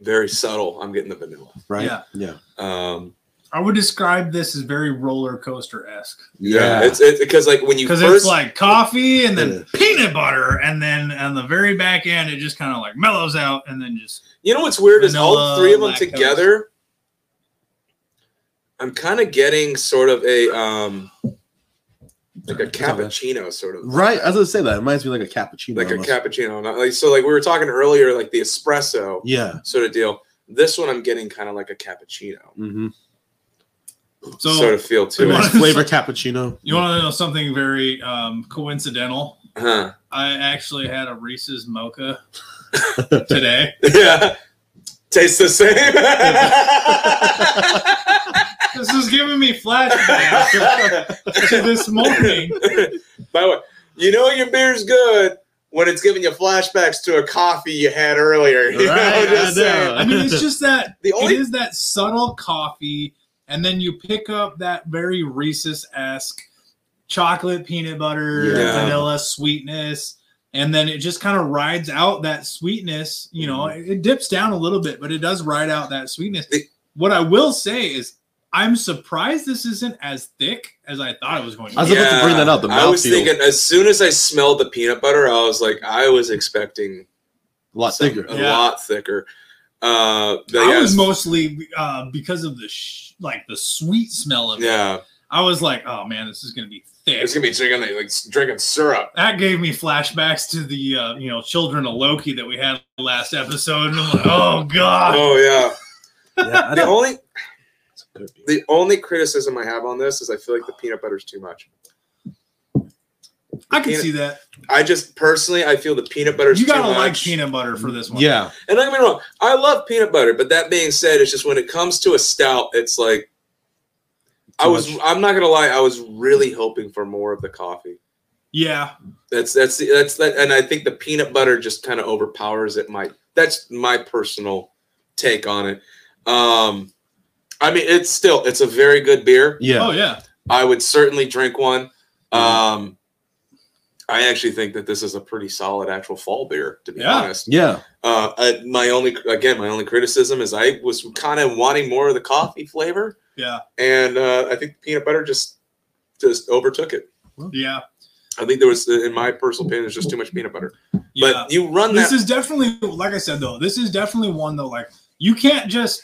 very subtle. I'm getting the vanilla. right. Yeah. Yeah, Um, I would describe this as very roller coaster esque yeah, Yeah. it's it's because like when you because it's like coffee and then It is. peanut butter, and then on the very back end it just kind of like mellows out, and then just You know what's weird is all three of them lactose. together. I'm kind of getting sort of a um like a cappuccino sort of right. As I was gonna say that. It reminds me like a cappuccino. like a cappuccino. Not like so like we were talking earlier, like the espresso Yeah. sort of deal. This one I'm getting kind of like a cappuccino hmm so. sort of feel to we it. flavor cappuccino. you want to know something very um, coincidental? Huh. I actually had a Reese's mocha today. Yeah. Tastes the same. This is giving me flashbacks to this morning. By the way, you know your beer's good when it's giving you flashbacks to a coffee you had earlier. You know, Right, just I know. I mean, it's just that The only- it is that subtle coffee, and then you pick up that very Reese's esque chocolate, peanut butter, Yeah. vanilla sweetness, and then it just kind of rides out that sweetness. You know, Mm-hmm. it, it dips down a little bit, but it does ride out that sweetness. The- what I will say is, I'm surprised this isn't as thick as I thought it was going to I was be. about to bring that up, the I was mouthfeel. thinking as soon as I smelled the peanut butter, I was like, I was expecting a lot some- thicker. a Yeah. lot thicker. Uh, but I yeah, was mostly uh, because of the sh- like the sweet smell of it. yeah. I was like, oh man, this is gonna be thick. It's gonna be drinking like drinking syrup. that gave me flashbacks to the uh, you know children of Loki that we had last episode, and I'm like, oh god, Oh yeah. Yeah, The only the only criticism I have on this is I feel like the peanut butter is too much. I can peanut- see that. I just personally I feel the peanut butter. You gotta too like much. peanut butter for this one. Yeah, And don't get me wrong, I love peanut butter, but that being said, it's just when it comes to a stout, it's like I was much. I'm not gonna lie, I was really hoping for more of the coffee. yeah, That's that's that's that, and I think the peanut butter just kind of overpowers it. My that's my personal take on it. Um, I mean, it's still it's a very good beer. yeah. oh yeah, I would certainly drink one. Um, I actually think that this is a pretty solid actual fall beer, to be Yeah. honest. Yeah. Uh, I, my only again, my only criticism is I was kind of wanting more of the coffee flavor, yeah, and uh, I think the peanut butter just just overtook it. yeah, I think there was, in my personal opinion, there's just too much peanut butter. yeah. But you run this that. is definitely like I said though. This is definitely one though. Like you can't just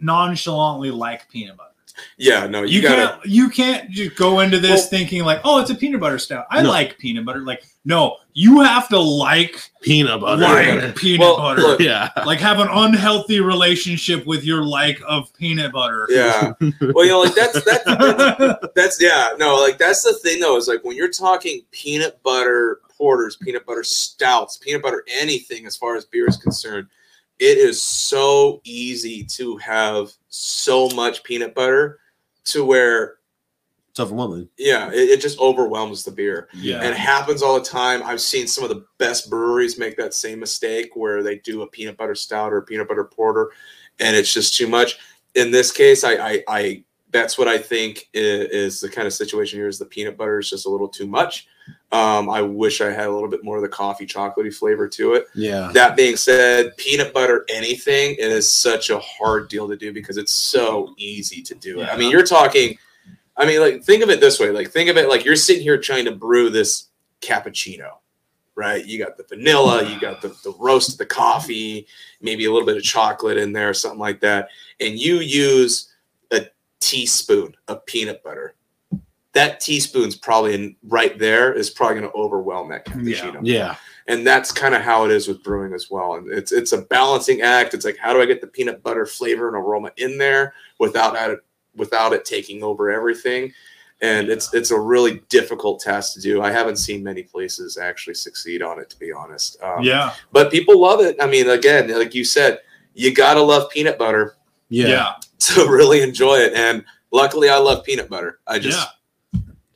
nonchalantly like peanut butter. Yeah, no, you, You, gotta. can't you can't just go into this Well- thinking like, oh, it's a peanut butter stout. I No. like peanut butter. Like, no, you have to like Peanut butter. like peanut Well, butter. look, yeah. like have an unhealthy relationship with your like of peanut butter. Yeah. Well, you know, like that's that's, that's that's yeah, no, like that's the thing though, is like when you're talking peanut butter porters, peanut butter stouts, peanut butter anything as far as beer is concerned, it is so easy to have so much peanut butter to where It's overwhelming. yeah, it, it just overwhelms the beer. yeah. And it happens all the time. I've seen some of the best breweries make that same mistake where they do a peanut butter stout or a peanut butter porter, and it's just too much. In this case, I, I, I that's what I think is, is the kind of situation here. Is the peanut butter is just a little too much. Um, I wish I had a little bit more of the coffee chocolatey flavor to it. Yeah. That being said, peanut butter anything it is such a hard deal to do because it's so easy to do it. I mean, you're talking. I mean, like think of it this way. Like think of it like you're sitting here trying to brew this cappuccino, right? You got the vanilla, you got the, the roast of the coffee, maybe a little bit of chocolate in there, something like that, and you use a teaspoon of peanut butter. That teaspoon's probably in, right there is probably going to overwhelm that cappuccino. Yeah. and that's kind of how it is with brewing as well. And it's it's a balancing act. It's like how do i get the peanut butter flavor and aroma in there without it without it taking over everything? And it's it's a really difficult task to do. I haven't seen many places actually succeed on it to be honest. Um, yeah. but people love it. I mean again like you said you gotta love peanut butter. Yeah. Yeah. to really enjoy it. And luckily i love peanut butter. I just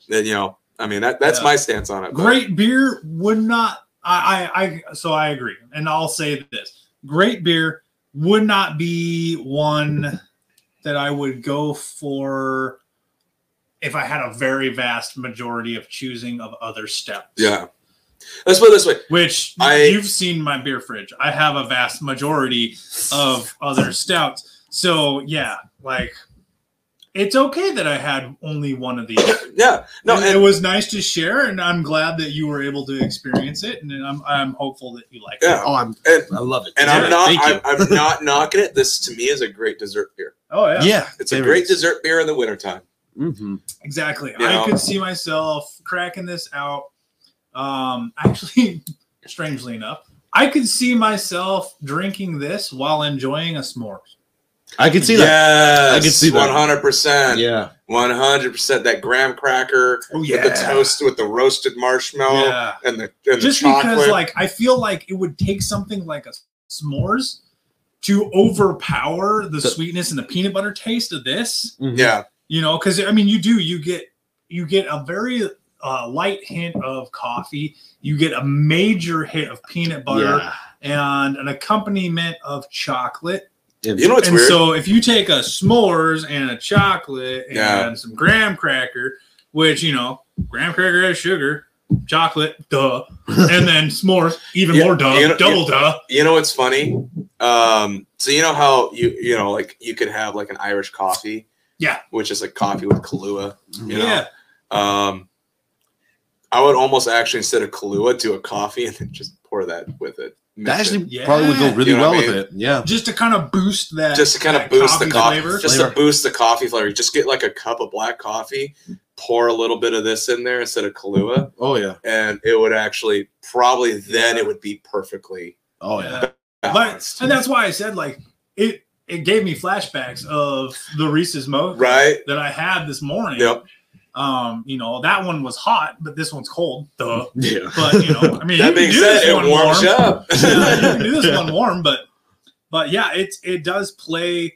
Yeah. you know i mean that that's Yeah. my stance on it but- Great beer would not I, I, I, so I agree, and I'll say this: great beer would not be one that I would go for if I had a very vast majority of choosing of other steps. Yeah. Let's put it this way. Which I- you've seen my beer fridge. I have a vast majority of other stouts. So yeah, like it's okay that I had only one of these. Yeah. No, And it was nice to share, and I'm glad that you were able to experience it, and I'm I'm hopeful that you like Yeah. it. Oh, I'm and, I love it. and Yeah, I'm not I'm, I'm not knocking it. This to me is a great dessert beer. Oh yeah, yeah, It's a great is. dessert beer in the wintertime. Mhm. exactly. You I know? could see myself cracking this out. Um, actually, strangely enough, I could see myself drinking this while enjoying a s'mores. I can see that. Yes, I can see that. One hundred percent. Yeah, One hundred percent. That graham cracker Oh with the toast with the roasted marshmallow Yeah. and the and Just the chocolate. because, like, I feel like it would take something like a s'mores to overpower the The- sweetness and the peanut butter taste of this. Mhm. yeah, You know, because I mean, you do you get you get a very uh, light hint of coffee. You get a major hit of peanut butter Yeah. and an accompaniment of chocolate. You know what's and weird? so if you take a s'mores and a chocolate and Yeah. some graham cracker, which you know, graham cracker has sugar, chocolate, duh, and then s'mores, even Yeah, more duh, you know- double you- duh. you know what's funny? Um, so you know how you you know like you could have like an Irish coffee, Yeah. which is like coffee with Kahlua. You know? Yeah. Um, I would almost actually instead of Kahlua do a coffee and then just pour that with it. That Mix it. actually Yeah. probably would go really You know well what I with it. Yeah. Just to kind of boost that, just to kind of that boost the coffee, flavor. just Flavor. to boost the coffee flavor. Just get like a cup of black coffee, pour a little bit of this in there instead of Kahlua, Oh yeah. and it would actually probably then it would be perfectly Oh yeah. Yeah. But and that's why I said like it. It gave me flashbacks of the Reese's Mo right? that I had this morning. Yep. Um, you know that one was hot, but this one's cold. Duh. Yeah. But you know, I mean, That being said, it warms warm. up. Yeah, you can do this one warm, but but yeah, it's it does play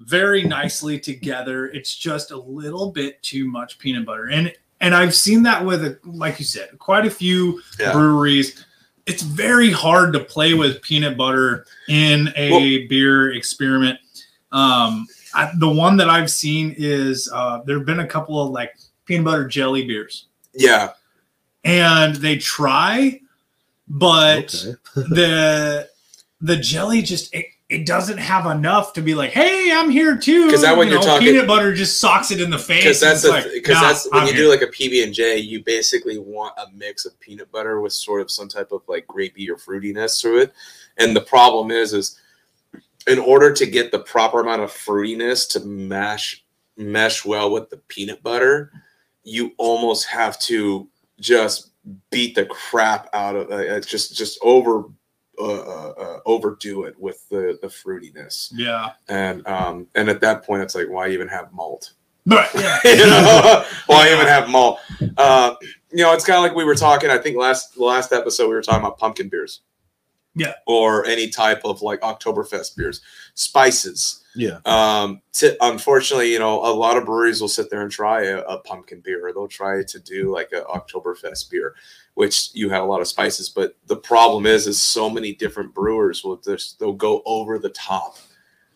very nicely together. It's just a little bit too much peanut butter, and and I've seen that with a, like you said, quite a few Yeah. breweries. It's very hard to play with peanut butter in a Well- beer experiment. Um, I, the one that I've seen is uh, there have been a couple of like peanut butter jelly beers, yeah, and they try, but Okay. the the jelly just it, it doesn't have enough to be like, hey, I'm here too. 'Cause that when You you're know, talking- peanut butter just socks it in the face. because that's and like, because nah, that's when I'm you here. do like a PB and J, you basically want a mix of peanut butter with sort of some type of like grapey or fruitiness to it. And the problem is, is in order to get the proper amount of fruitiness to mash mesh well with the peanut butter, you almost have to just beat the crap out of it. just just over uh, uh, uh, overdo it with the the fruitiness. yeah, And um and at that point, it's like why even have malt? but yeah, you know, why even have malt? Uh, you know, it's kind of like we were talking. I think last last episode we were talking about pumpkin beers. Yeah. Or any type of like Oktoberfest beers, spices. Yeah. Um, to, unfortunately, you know, a lot of breweries will sit there and try a, a pumpkin beer, they'll try to do like a Oktoberfest beer, which you had a lot of spices. But the problem is, is so many different brewers will just they'll go over the top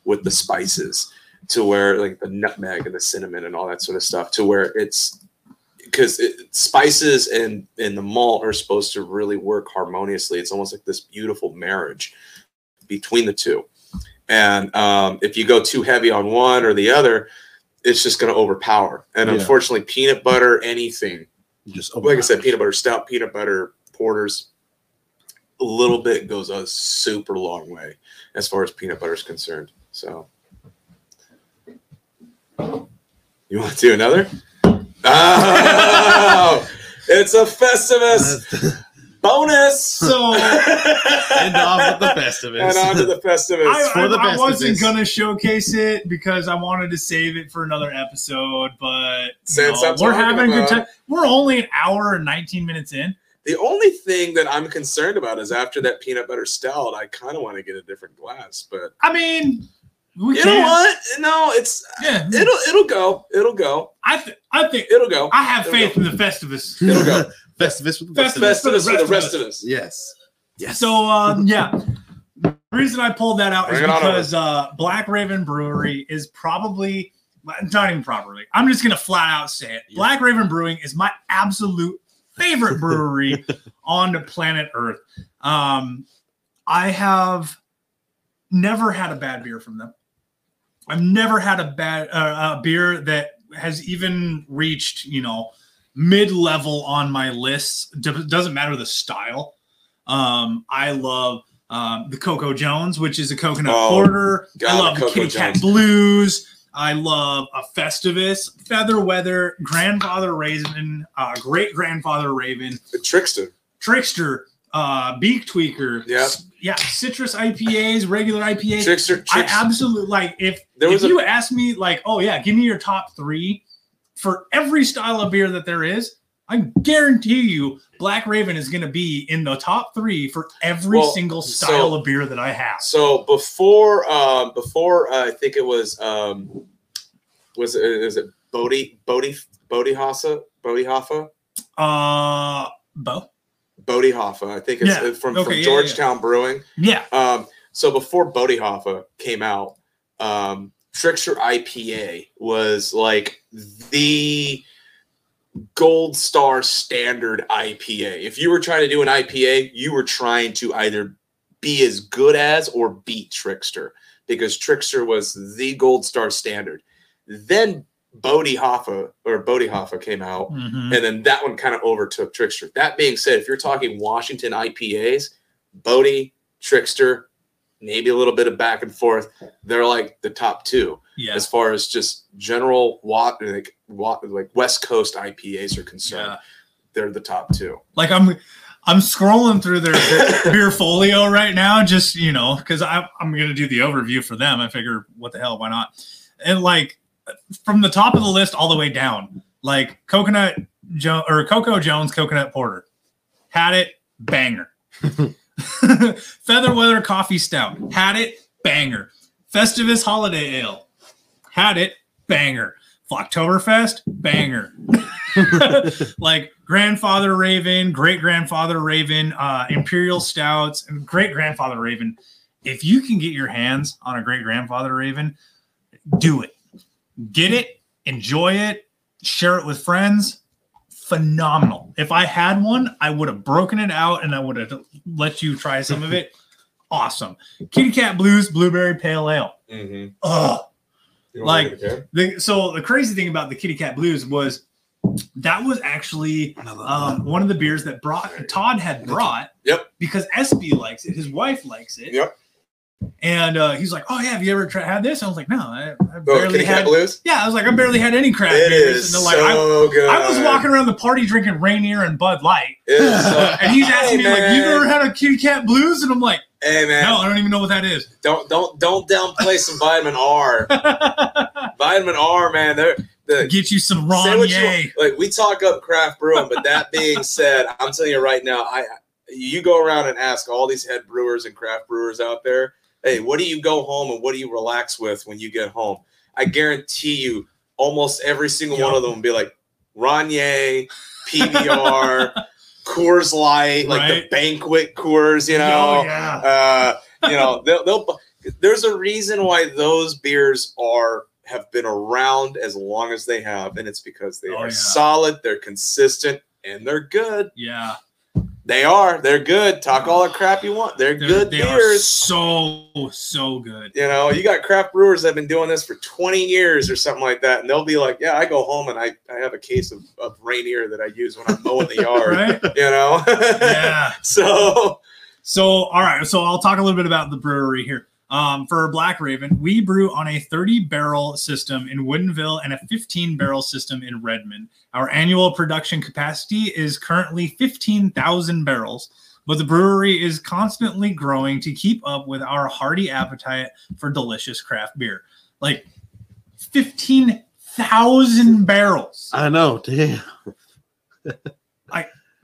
with the spices to where like the nutmeg and the cinnamon and all that sort of stuff to where it's because it, spices and and the malt are supposed to really work harmoniously it's almost like this beautiful marriage between the two and um, if you go too heavy on one or the other it's just going to overpower. And Yeah. unfortunately peanut butter anything Just like i said peanut butter stout peanut butter porters a little bit goes a super long way as far as peanut butter is concerned. So you want to do another? Oh it's a festivus bonus so and off with the Festivus. and on to the festivus I, for the I- I best of wasn't this. gonna showcase it because I wanted to save it for another episode, but know, we're having a good time. We're only an hour and 19 minutes in. the only thing that i'm concerned about is after that peanut butter stout i kind of want to get a different glass but I mean, We You can. know what? No, it's Yeah, it'll it'll go. It'll go. I th- I think It'll go. I have It'll faith go. in the Festivus. It'll go. Festivus with the Festivus. Festivus. Festivus for the rest rest of of us. Yes. Yes. So um, yeah, the reason I pulled that out is Bring it on because uh, Black Raven Brewery is probably not even properly. I'm just gonna flat out say it. Yeah. Black Raven Brewing is my absolute favorite brewery on the planet Earth. Um, I have never had a bad beer from them. I've never had a bad uh, a beer that has even reached you know mid level on my list. D- doesn't matter the style. Um, I love um, the Coco Jones, which is a coconut Oh, porter. I love the Kitty Cat Blues. I love a Festivus, Feather Weather, Grandfather Raven, uh, Great Grandfather Raven, The trickster. Trickster, uh, Beak Tweaker. Yep. s- Yeah, citrus IPAs, regular IPAs. Trickster. I absolutely like if There if a- you ask me like, oh yeah, give me your top three for every style of beer that there is. I guarantee you, Black Raven is going to be in the top three for every Well, single style so- of beer that I have. So before, um, before uh, I think it was, um, was it is it Bodhi Bodhi Bodhi Hassa Bodhi Hoffa Uh, Bo, Bodhi Hoffa? I think it's Yeah. uh, from Okay, from yeah, yeah, Georgetown Brewing. yeah, Um, so before Bodhi Hoffa came out, um, Trickster IPA was like the gold star standard IPA. If you were trying to do an IPA, you were trying to either be as good as or beat Trickster because Trickster was the gold star standard. Then Bodie Hoffa or Bodie Hoffa came out Mhm. and then that one kind of overtook Trickster. That being said, if you're talking Washington IPAs, Bodie, Trickster, maybe a little bit of back and forth, they're like the top two yeah, as far as just general wat like wat, like West Coast IPAs are concerned. yeah. They're the top two. Like I'm, I'm scrolling through their, their beer folio right now, just you know, because I'm I'm gonna do the overview for them. I figure, what the hell, why not? And like from the top of the list all the way down, like coconut jo- or Coco Jones coconut porter, had it banger. Feather Weather Coffee Stout. Had it, banger. Festivus Holiday Ale. Had it, banger. Flocktoberfest, banger. like Grandfather Raven, Great Grandfather Raven, uh, Imperial Stouts, and Great Grandfather Raven. If you can get your hands on a Great Grandfather Raven, do it. Get it, enjoy it, share it with friends. Phenomenal. If I had one, I would have broken it out and I would have let you try some of it. Awesome. Kitty Cat Blues Blueberry Pale Ale. Mm-hmm. Ugh. Like- The, so the crazy thing about the Kitty Cat Blues was that was actually um, one of the beers that brought Todd had brought. Yep. Because SB likes it, his wife likes it. Yep. And uh, he's like, "Oh yeah, have you ever tried had this?" I was like, "No, I, I oh, barely Kitty had." Blues. Yeah, I was like, "I barely had any craft It beers." is and they're like, I, so good. I was walking around the party drinking Rainier and Bud Light, so- and he's asking Hey, me like, "You man. ever had a Kitty Cat Blues?" And I'm like, Hey man, "No, I don't even know what that is." don't don't don't downplay some vitamin R. vitamin R, man. They're the Get you some you Like we talk up craft brewing, but that being said, I'm telling you right now, I you go around and ask all these head brewers and craft brewers out there, hey, what do you go home and what do you relax with when you get home? I guarantee you, almost every single one of them will be like Rainier, PBR, Coors Light, like the banquet Coors, you know Oh, yeah. uh, you know, they'll, they'll. There's a reason why those beers are have been around as long as they have, and it's because they Oh, are yeah. solid, they're consistent, and they're good. Yeah. They are. They're good. Talk all the crap you want. They're, They're- good they are beers. so so good. You know, you got craft brewers that have been doing this for 20 years or something like that, and they'll be like, "Yeah, I go home and I, I have a case of, of Rainier that I use when I'm mowing the yard." Right? You know. Yeah. so So, all right. So, I'll talk a little bit about the brewery here. Um, for Black Raven, we brew on a 30 barrel system in Woodinville and a 15 barrel system in Redmond. Our annual production capacity is currently 15,000 barrels, but the brewery is constantly growing to keep up with our hearty appetite for delicious craft beer. Like 15,000 barrels. I know. Damn.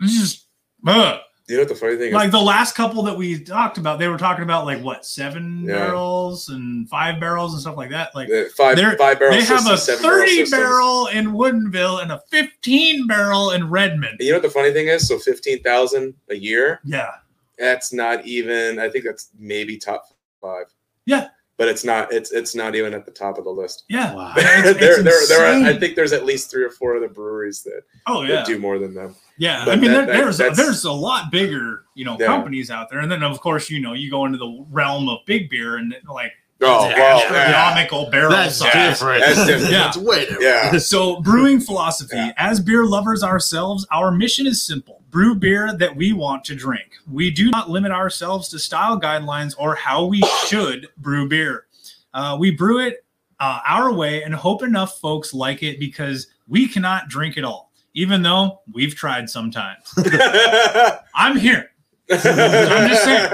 It's just, ugh. You know what the funny thing Like is? the last couple that we talked about, they were talking about like what seven Yeah. barrels and five barrels and stuff like that. Like The five they're- five barrel they have a systems, seven barrel 30 systems. barrel in Woodinville and a 15 barrel in Redmond. You know what the funny thing is? So fifteen thousand a year. Yeah. That's not even. I think that's maybe top five. Yeah. But it's not. It's it's not even at the top of the list. Yeah. Wow. It's- it's there, there, there are, I think there's at least three or four other breweries that, Oh that yeah. do more than them. Yeah. but I mean, that- there, that- there's that's- there's a lot bigger, you know, Yeah. companies out there. And then of course, you know, you go into the realm of big beer and like Oh Yeah. well, yeah. astronomical barrel That's size. different. That's different. Yeah. That's way different. Yeah. So, brewing philosophy. Yeah. As beer lovers ourselves, our mission is simple brew beer that we want to drink. We do not limit ourselves to style guidelines or how we should brew beer. Uh, we brew it uh, our way and hope enough folks like it because we cannot drink it all, even though we've tried sometimes. I'm here. I'm just saying.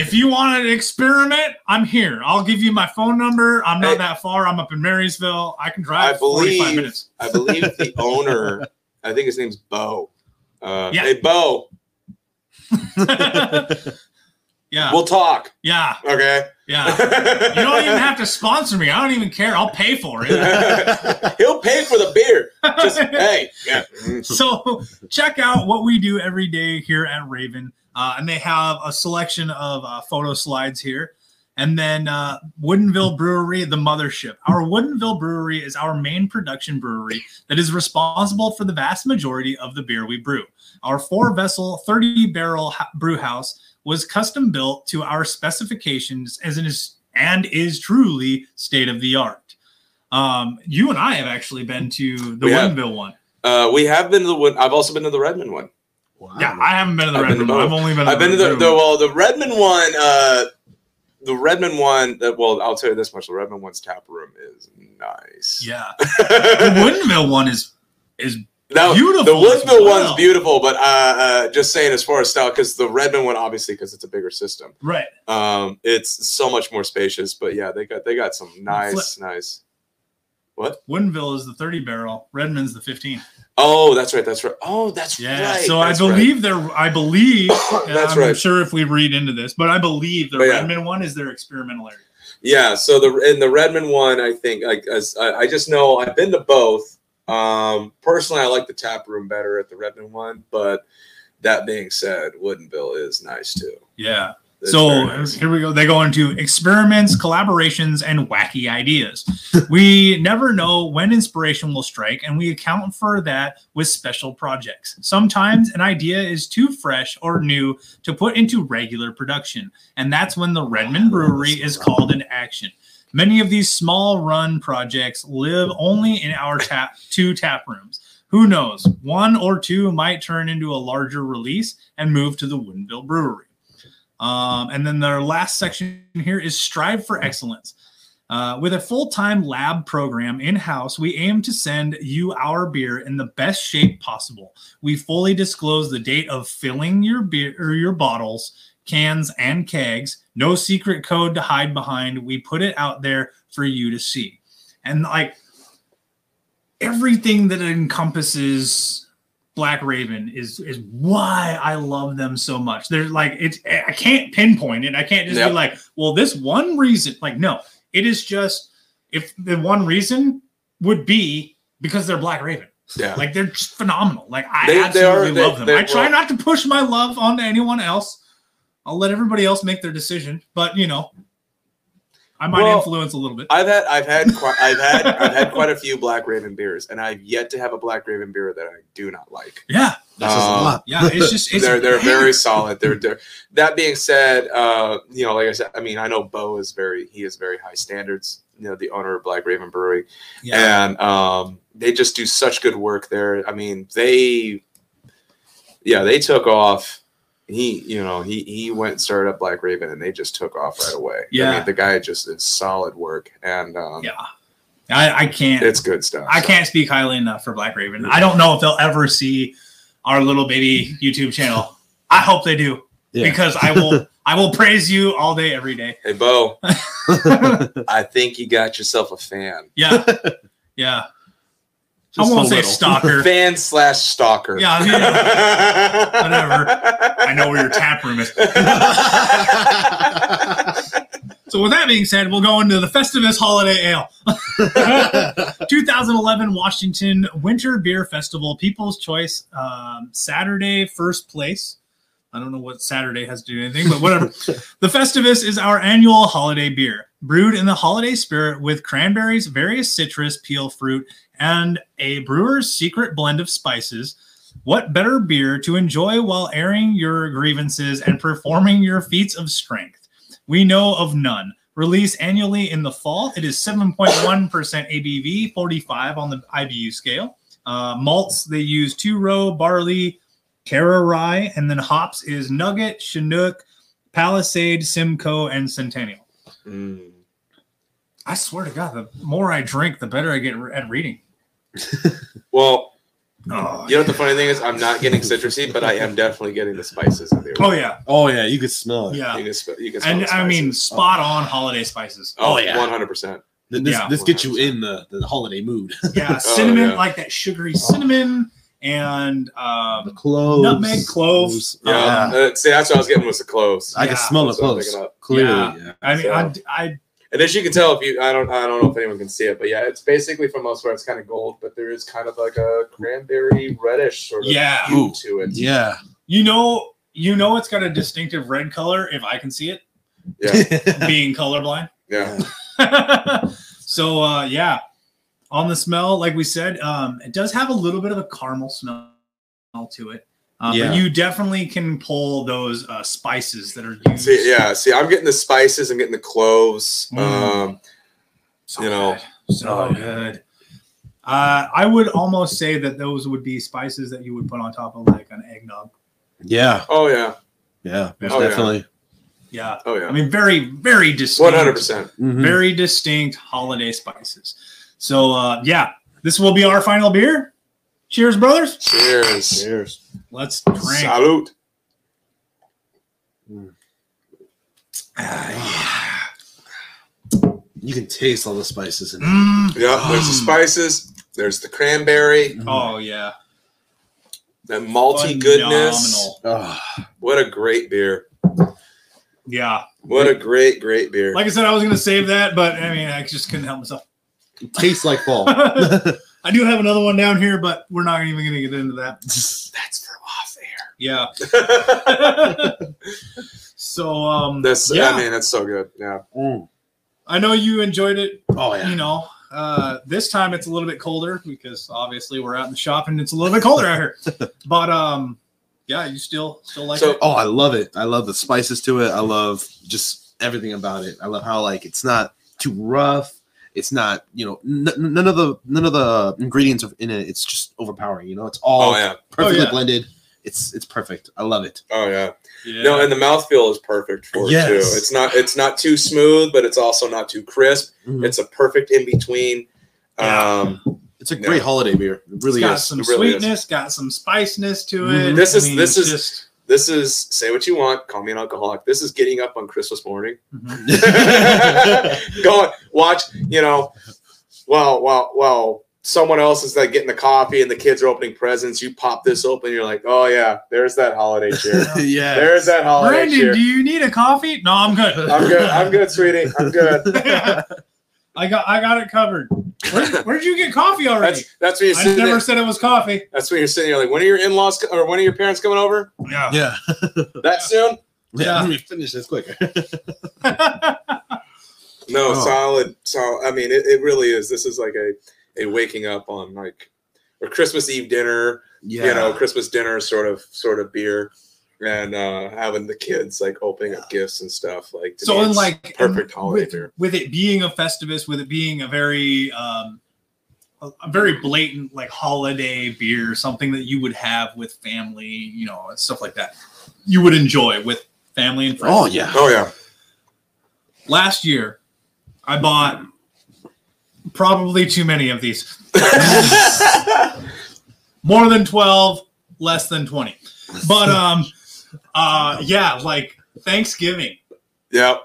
If you want to experiment, I'm here. I'll give you my phone number. I'm not that far. I'm up in Marysville. I can I drive 45 believe minutes. I believe the owner, I think his name's Bo. Uh, Yeah. Hey Bo, yeah. we'll talk. yeah. Okay. Yeah. You don't even have to sponsor me. I don't even care. I'll pay for it. He'll pay for the beer. Just hey, yeah. So check out what we do every day here at Raven. Uh, and they have a selection of uh, photo slides here. And then uh, Woodinville Brewery, the mothership. Our Woodinville Brewery is our main production brewery that is responsible for the vast majority of the beer we brew. Our four vessel, 30 barrel ha- brew house was custom built to our specifications as it is and is truly state of the art. Um, you and I have actually been to the We have. One. Uh, we have been to the Wood. I've also been to the Redmond one. Wow. Yeah, I haven't been to the I've Redmond to one. I've only been. To I've been to the, Redmond the one. well, the Redmond one. Uh, the Redmond one. Uh, well, I'll tell you this much: the Redmond one's tap room is nice. Yeah, the Woodinville one is is Now, Beautiful The Woodinville one's beautiful, but uh, uh, just saying as far as style, because the Redmond one, obviously, because it's a bigger system, right. um, it's so much more spacious. But yeah, they got they got some nice, nice. What? Woodinville is the 30 barrel. Redmond's the 15. Oh, that's right. That's right. Oh, that's Yeah. right. so I that's right. believe they're. I believe. That's I'm right. sure if we read into this, but I believe the But yeah. Redmond one is their experimental area. Yeah. So the in the Redmond one, I think like as I, I just know I've been to both. Um, personally, I like the tap room better at the Redmond one, but that being said, Woodinville is nice too. Yeah. It's so nice. here we go. They go into experiments, collaborations, and wacky ideas. we never know when inspiration will strike, and we account for that with special projects. Sometimes an idea is too fresh or new to put into regular production, and that's when the Redmond Brewery is called into action. Many of these small run projects live only in our tap two tap rooms. Who knows? One or two might turn into a larger release and move to the Woodinville Brewery. Um, and then their last section here is strive for excellence. Uh, with a full time lab program in house, we aim to send you our beer in the best shape possible. We fully disclose the date of filling your beer or your bottles, cans, and kegs. No secret code to hide behind. We put it out there for you to see. And like everything that encompasses Black Raven is is why I love them so much. There's like it's I can't pinpoint it. I can't just Yep. be like, well, this one reason. Like, no, it is just if the one reason would be because they're Black Raven. yeah. Like they're just phenomenal. Like I They- they absolutely are- they- love them. they- I try well- not to push my love onto anyone else. I'll let everybody else make their decision. But you know, I might Well, influence a little bit. I've had I've had quite, I've had I've had quite a few Black Raven beers, and I've yet to have a Black Raven beer that I do not like. yeah, that's says a Um, lot. yeah. It's just it's they're they're very solid. They're, they're that being said, uh, you know, like I said, I mean, I know Bo is very he is very high standards. You know, the owner of Black Raven Brewery, yeah. and um, they just do such good work there. I mean, they, yeah, they took off. He, you know, he he went and started up Black Raven, and they just took off right away. I Yeah. mean, the guy just did solid work, and um, Yeah. I, I can't it's good stuff. I so. can't speak highly enough for Black Raven. I don't know if they'll ever see our little baby YouTube channel. I hope they do Yeah. because I will I will praise you all day every day. Hey, Bo, I think you got yourself a fan. Yeah. Yeah. I won't say little. stalker. Fan slash stalker. Yeah, I mean, whatever. I know where your tap room is. So with that being said, we'll go into the Festivus Holiday Ale. 2011 Washington Winter Beer Festival, People's Choice, um, Saturday first place. I don't know what Saturday has to do anything, but whatever. the Festivus is our annual holiday beer, brewed in the holiday spirit with cranberries, various citrus, peel fruit, and a brewer's secret blend of spices. What better beer to enjoy while airing your grievances and performing your feats of strength? We know of none. Released annually in the fall, it is 7.1% ABV, 45 on the IBU scale. Uh, malts, they use two row, barley, Cara rye, and then hops is Nugget, Chinook, Palisade, Simcoe, and Centennial. Mm. I swear to God, the more I drink, the better I get at reading. Well, Oh, you know what the funny thing is? I'm not getting citrusy, but I am definitely getting the spices in there. oh yeah, oh yeah, you can smell it. yeah. You can, sp- you can smell And I mean, spices. spot on holiday spices. oh, Oh, yeah. yeah, 100%. Th- This Yeah. this gets you in the, the holiday mood. Yeah, cinnamon, yeah. like that sugary cinnamon, and the um, cloves, Nutmeg, cloves. Yeah. Um, uh, see, that's what I was getting was the cloves. I Yeah. can smell the That's what cloves clearly. Yeah. Yeah. I mean, So- I, I And as you can tell, if you, I don't, I don't know if anyone can see it, but yeah, it's basically for most part, it's kind of gold, but there is kind of like a cranberry reddish sort of Yeah. hue to it. Yeah. you know, you know, it's got a distinctive red color if I can see it, Yeah, being colorblind. yeah. so uh, yeah, on the smell, like we said, um, it does have a little bit of a caramel smell to it. Um, Yeah. But you definitely can pull those uh, spices that are used. See, yeah, see, I'm getting the spices, I'm getting the cloves. Mm. Um, So You know. good. so Oh, good. Uh, I would almost say that those would be spices that you would put on top of like an eggnog. Yeah. oh yeah, Yeah. Most Oh, yeah. definitely. Yeah, oh yeah. I mean, very, very distinct. hundred percent. Mhm. very distinct holiday spices. So uh, yeah, this will be our final beer. Cheers, brothers. Cheers, Cheers. Let's drink. salute. Ah, You can taste all the spices in yeah. it. Mm. Yeah, there's the Mm. spices. There's the cranberry, Oh yeah. that malty goodness. Phenomenal. Oh, What a great beer! Yeah. What a great, great beer. Like I said, I was gonna save that, but I mean, I just couldn't help myself. it tastes like fall. I do have another one down here, but we're not even gonna get into that. That's for off air. Yeah. So um, That's, yeah. I mean, that's so good. Yeah. Mm. I know you enjoyed it Oh yeah. you know, uh, this time it's a little bit colder because obviously we're out in the shop and it's a little bit colder out here. But um, yeah, you still still like So- it. Oh, I love it. I love the spices to it. I love just everything about it. I love how like it's not too rough. It's not, you know, n- none of the none of the ingredients are in it. It's just overpowering. You know, it's all Oh yeah. perfectly Oh, yeah. blended. It's it's perfect. I love it. Oh yeah. Yeah. No, and the mouthfeel is perfect for Yes. it too. It's not it's not too smooth, but it's also not too crisp. Mhm. It's a perfect in between. Um, It's a great Yeah. holiday beer. It it's really got is. some It really is. sweetness, got some spiciness to Mhm. it. This I is- mean, this is- just this is say what you want. Call me an alcoholic. This is getting up on Christmas morning. Mhm. Go and watch. You know, well, well, well. Someone else is like getting the coffee, and the kids are opening presents. You pop this open, you're like, oh yeah, there's that holiday cheer. yeah. There's that holiday Brandon, cheer. do you need a coffee? No, I'm good. I'm good. I'm good, sweetie. I'm good. I got I got it covered. Where, where did you get coffee already? That's that's when you're I never there- said it was coffee. That's when you're sitting. You're like, when are your in-laws or when are your parents coming over? Yeah. Yeah. That soon? Yeah. Let me finish this quicker. No, Oh. solid. So I mean, it, it really is. This is like a a waking up on like a Christmas Eve dinner. yeah. You know, Christmas dinner sort of sort of beer, and uh having the kids like opening up gifts and stuff. Like to so me, in like perfect holiday with, with it being a festivus with it being a very um a, a very blatant like holiday beer something that you would have with family you know and stuff like that you would enjoy with family and friends Oh yeah. Oh yeah. last year i bought probably too many of these more than 12 less than 20 but um uh yeah like thanksgiving yep.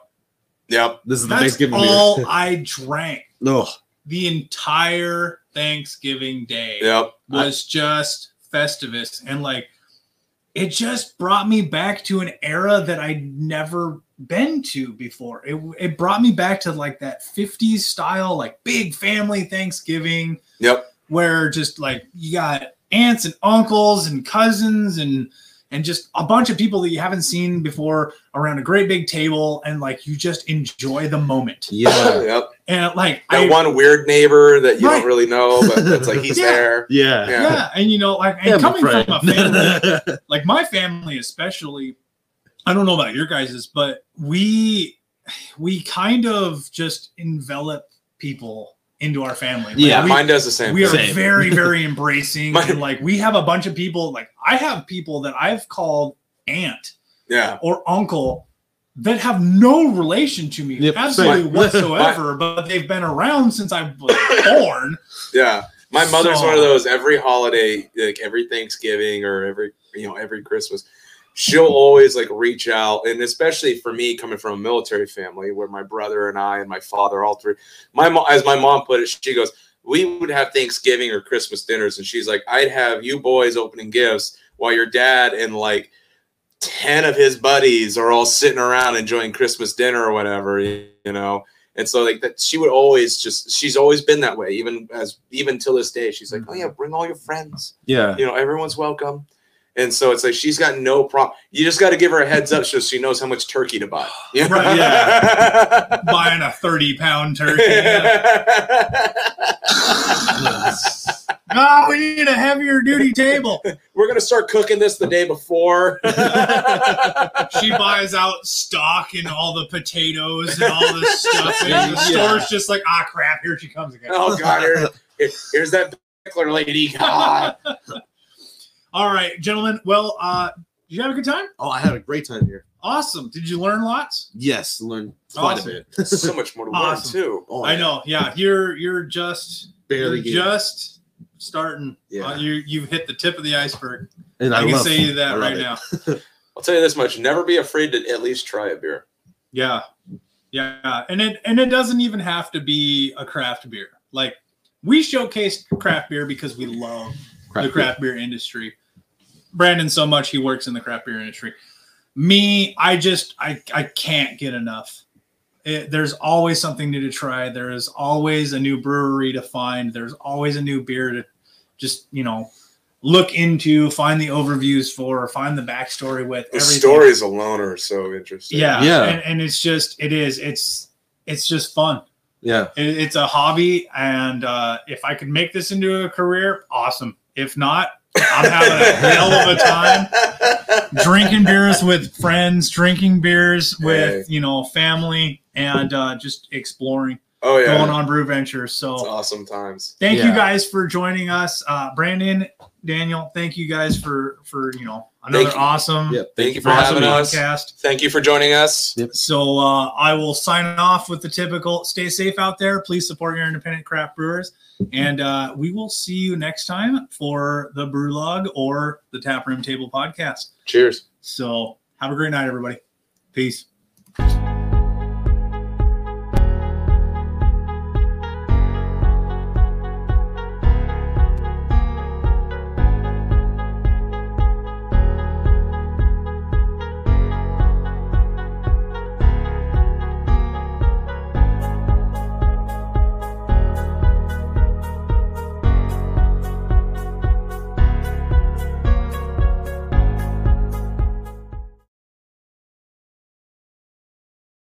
Yep. This is the that's Thanksgiving all beer. i drank No. the entire Thanksgiving Day Yep. was just festivus and like it just brought me back to an era that I'd never been to before. It, it brought me back to like that 50s style, like big family Thanksgiving Yep. where just like you got aunts and uncles and cousins and and just a bunch of people that you haven't seen before around a great big table and like you just enjoy the moment Yeah. Yep. and like That I, one weird neighbor that you Right. don't really know, but it's like he's Yeah. there. Yeah. Yeah. yeah and you know like and Yeah, coming from a family like my family especially i don't know about your guys's but we we kind of just envelop people into our family Like, Yeah, we, Mine does the same. we are. Same. very very embracing My- and like we have a bunch of people like i have people that i've called aunt Yeah. or uncle that have no relation to me Yep, absolutely same. whatsoever but they've been around since i was born Yeah. My mother's So- one of those every holiday, like every Thanksgiving or every you know, every Christmas, she'll always like reach out. And especially for me coming from a military family where my brother and I and my father all three my mom as my mom put it, she goes, We would have Thanksgiving or Christmas dinners, and she's like, I'd have you boys opening gifts while your dad and like 10 of his buddies are all sitting around enjoying Christmas dinner or whatever, you know. And so like that she would always just she's always been that way, even as even till this day. She's like, mm-hmm. Oh yeah, bring all your friends. yeah. You know, everyone's welcome. And so it's like she's got no problem. You just got to give her a heads up so she knows how much turkey to buy. Know? Right, yeah. buying a 30 pound turkey oh we need a heavier duty table We're gonna start cooking this the day before. she buys out stock and all the potatoes and all the stuff and the Yeah. store's just like ah crap here she comes again oh god, here, here- here's that pickler lady. God. All right gentlemen well uh did you have a good time Oh, I had a great time here. awesome did you learn lots Yes, learned quite Awesome. a bit. so much more to learn Awesome. too. Oh, i yeah. know yeah you're you're just Barely you're just starting Yeah. Uh, you you've hit the tip of the iceberg And i, I, can say I that right it. now I'll tell you this much: never be afraid to at least try a beer. Yeah. Yeah. And it and it doesn't even have to be a craft beer. Like we showcase craft beer because we love the craft beer industry. Brandon so much he works in the craft beer industry. Me, I just I I can't get enough. It, there's always something new to try. There is always a new brewery to find. There's always a new beer to just you know look into, find the overviews for, find the backstory with. The everything. stories alone are so interesting. Yeah, Yeah. and, and it's just it is it's it's just fun. Yeah. It, it's a hobby, and uh, if I could make this into a career, awesome. If not, I'm having a hell of a time drinking beers with friends, drinking beers with you know family, and uh, just exploring, Oh yeah, going on brew ventures. So it's awesome times. thank you guys for joining us, uh, Brandon, Daniel. Thank you guys for for you know another Thank you. awesome Yeah. Thank you for awesome having us. Thank you for joining us. Yep. So uh, I will sign off with the typical stay safe out there. Please support your independent craft brewers. And uh, we will see you next time for the Brew Log or the Tap Room Table podcast. Cheers. So have a great night, everybody. Peace.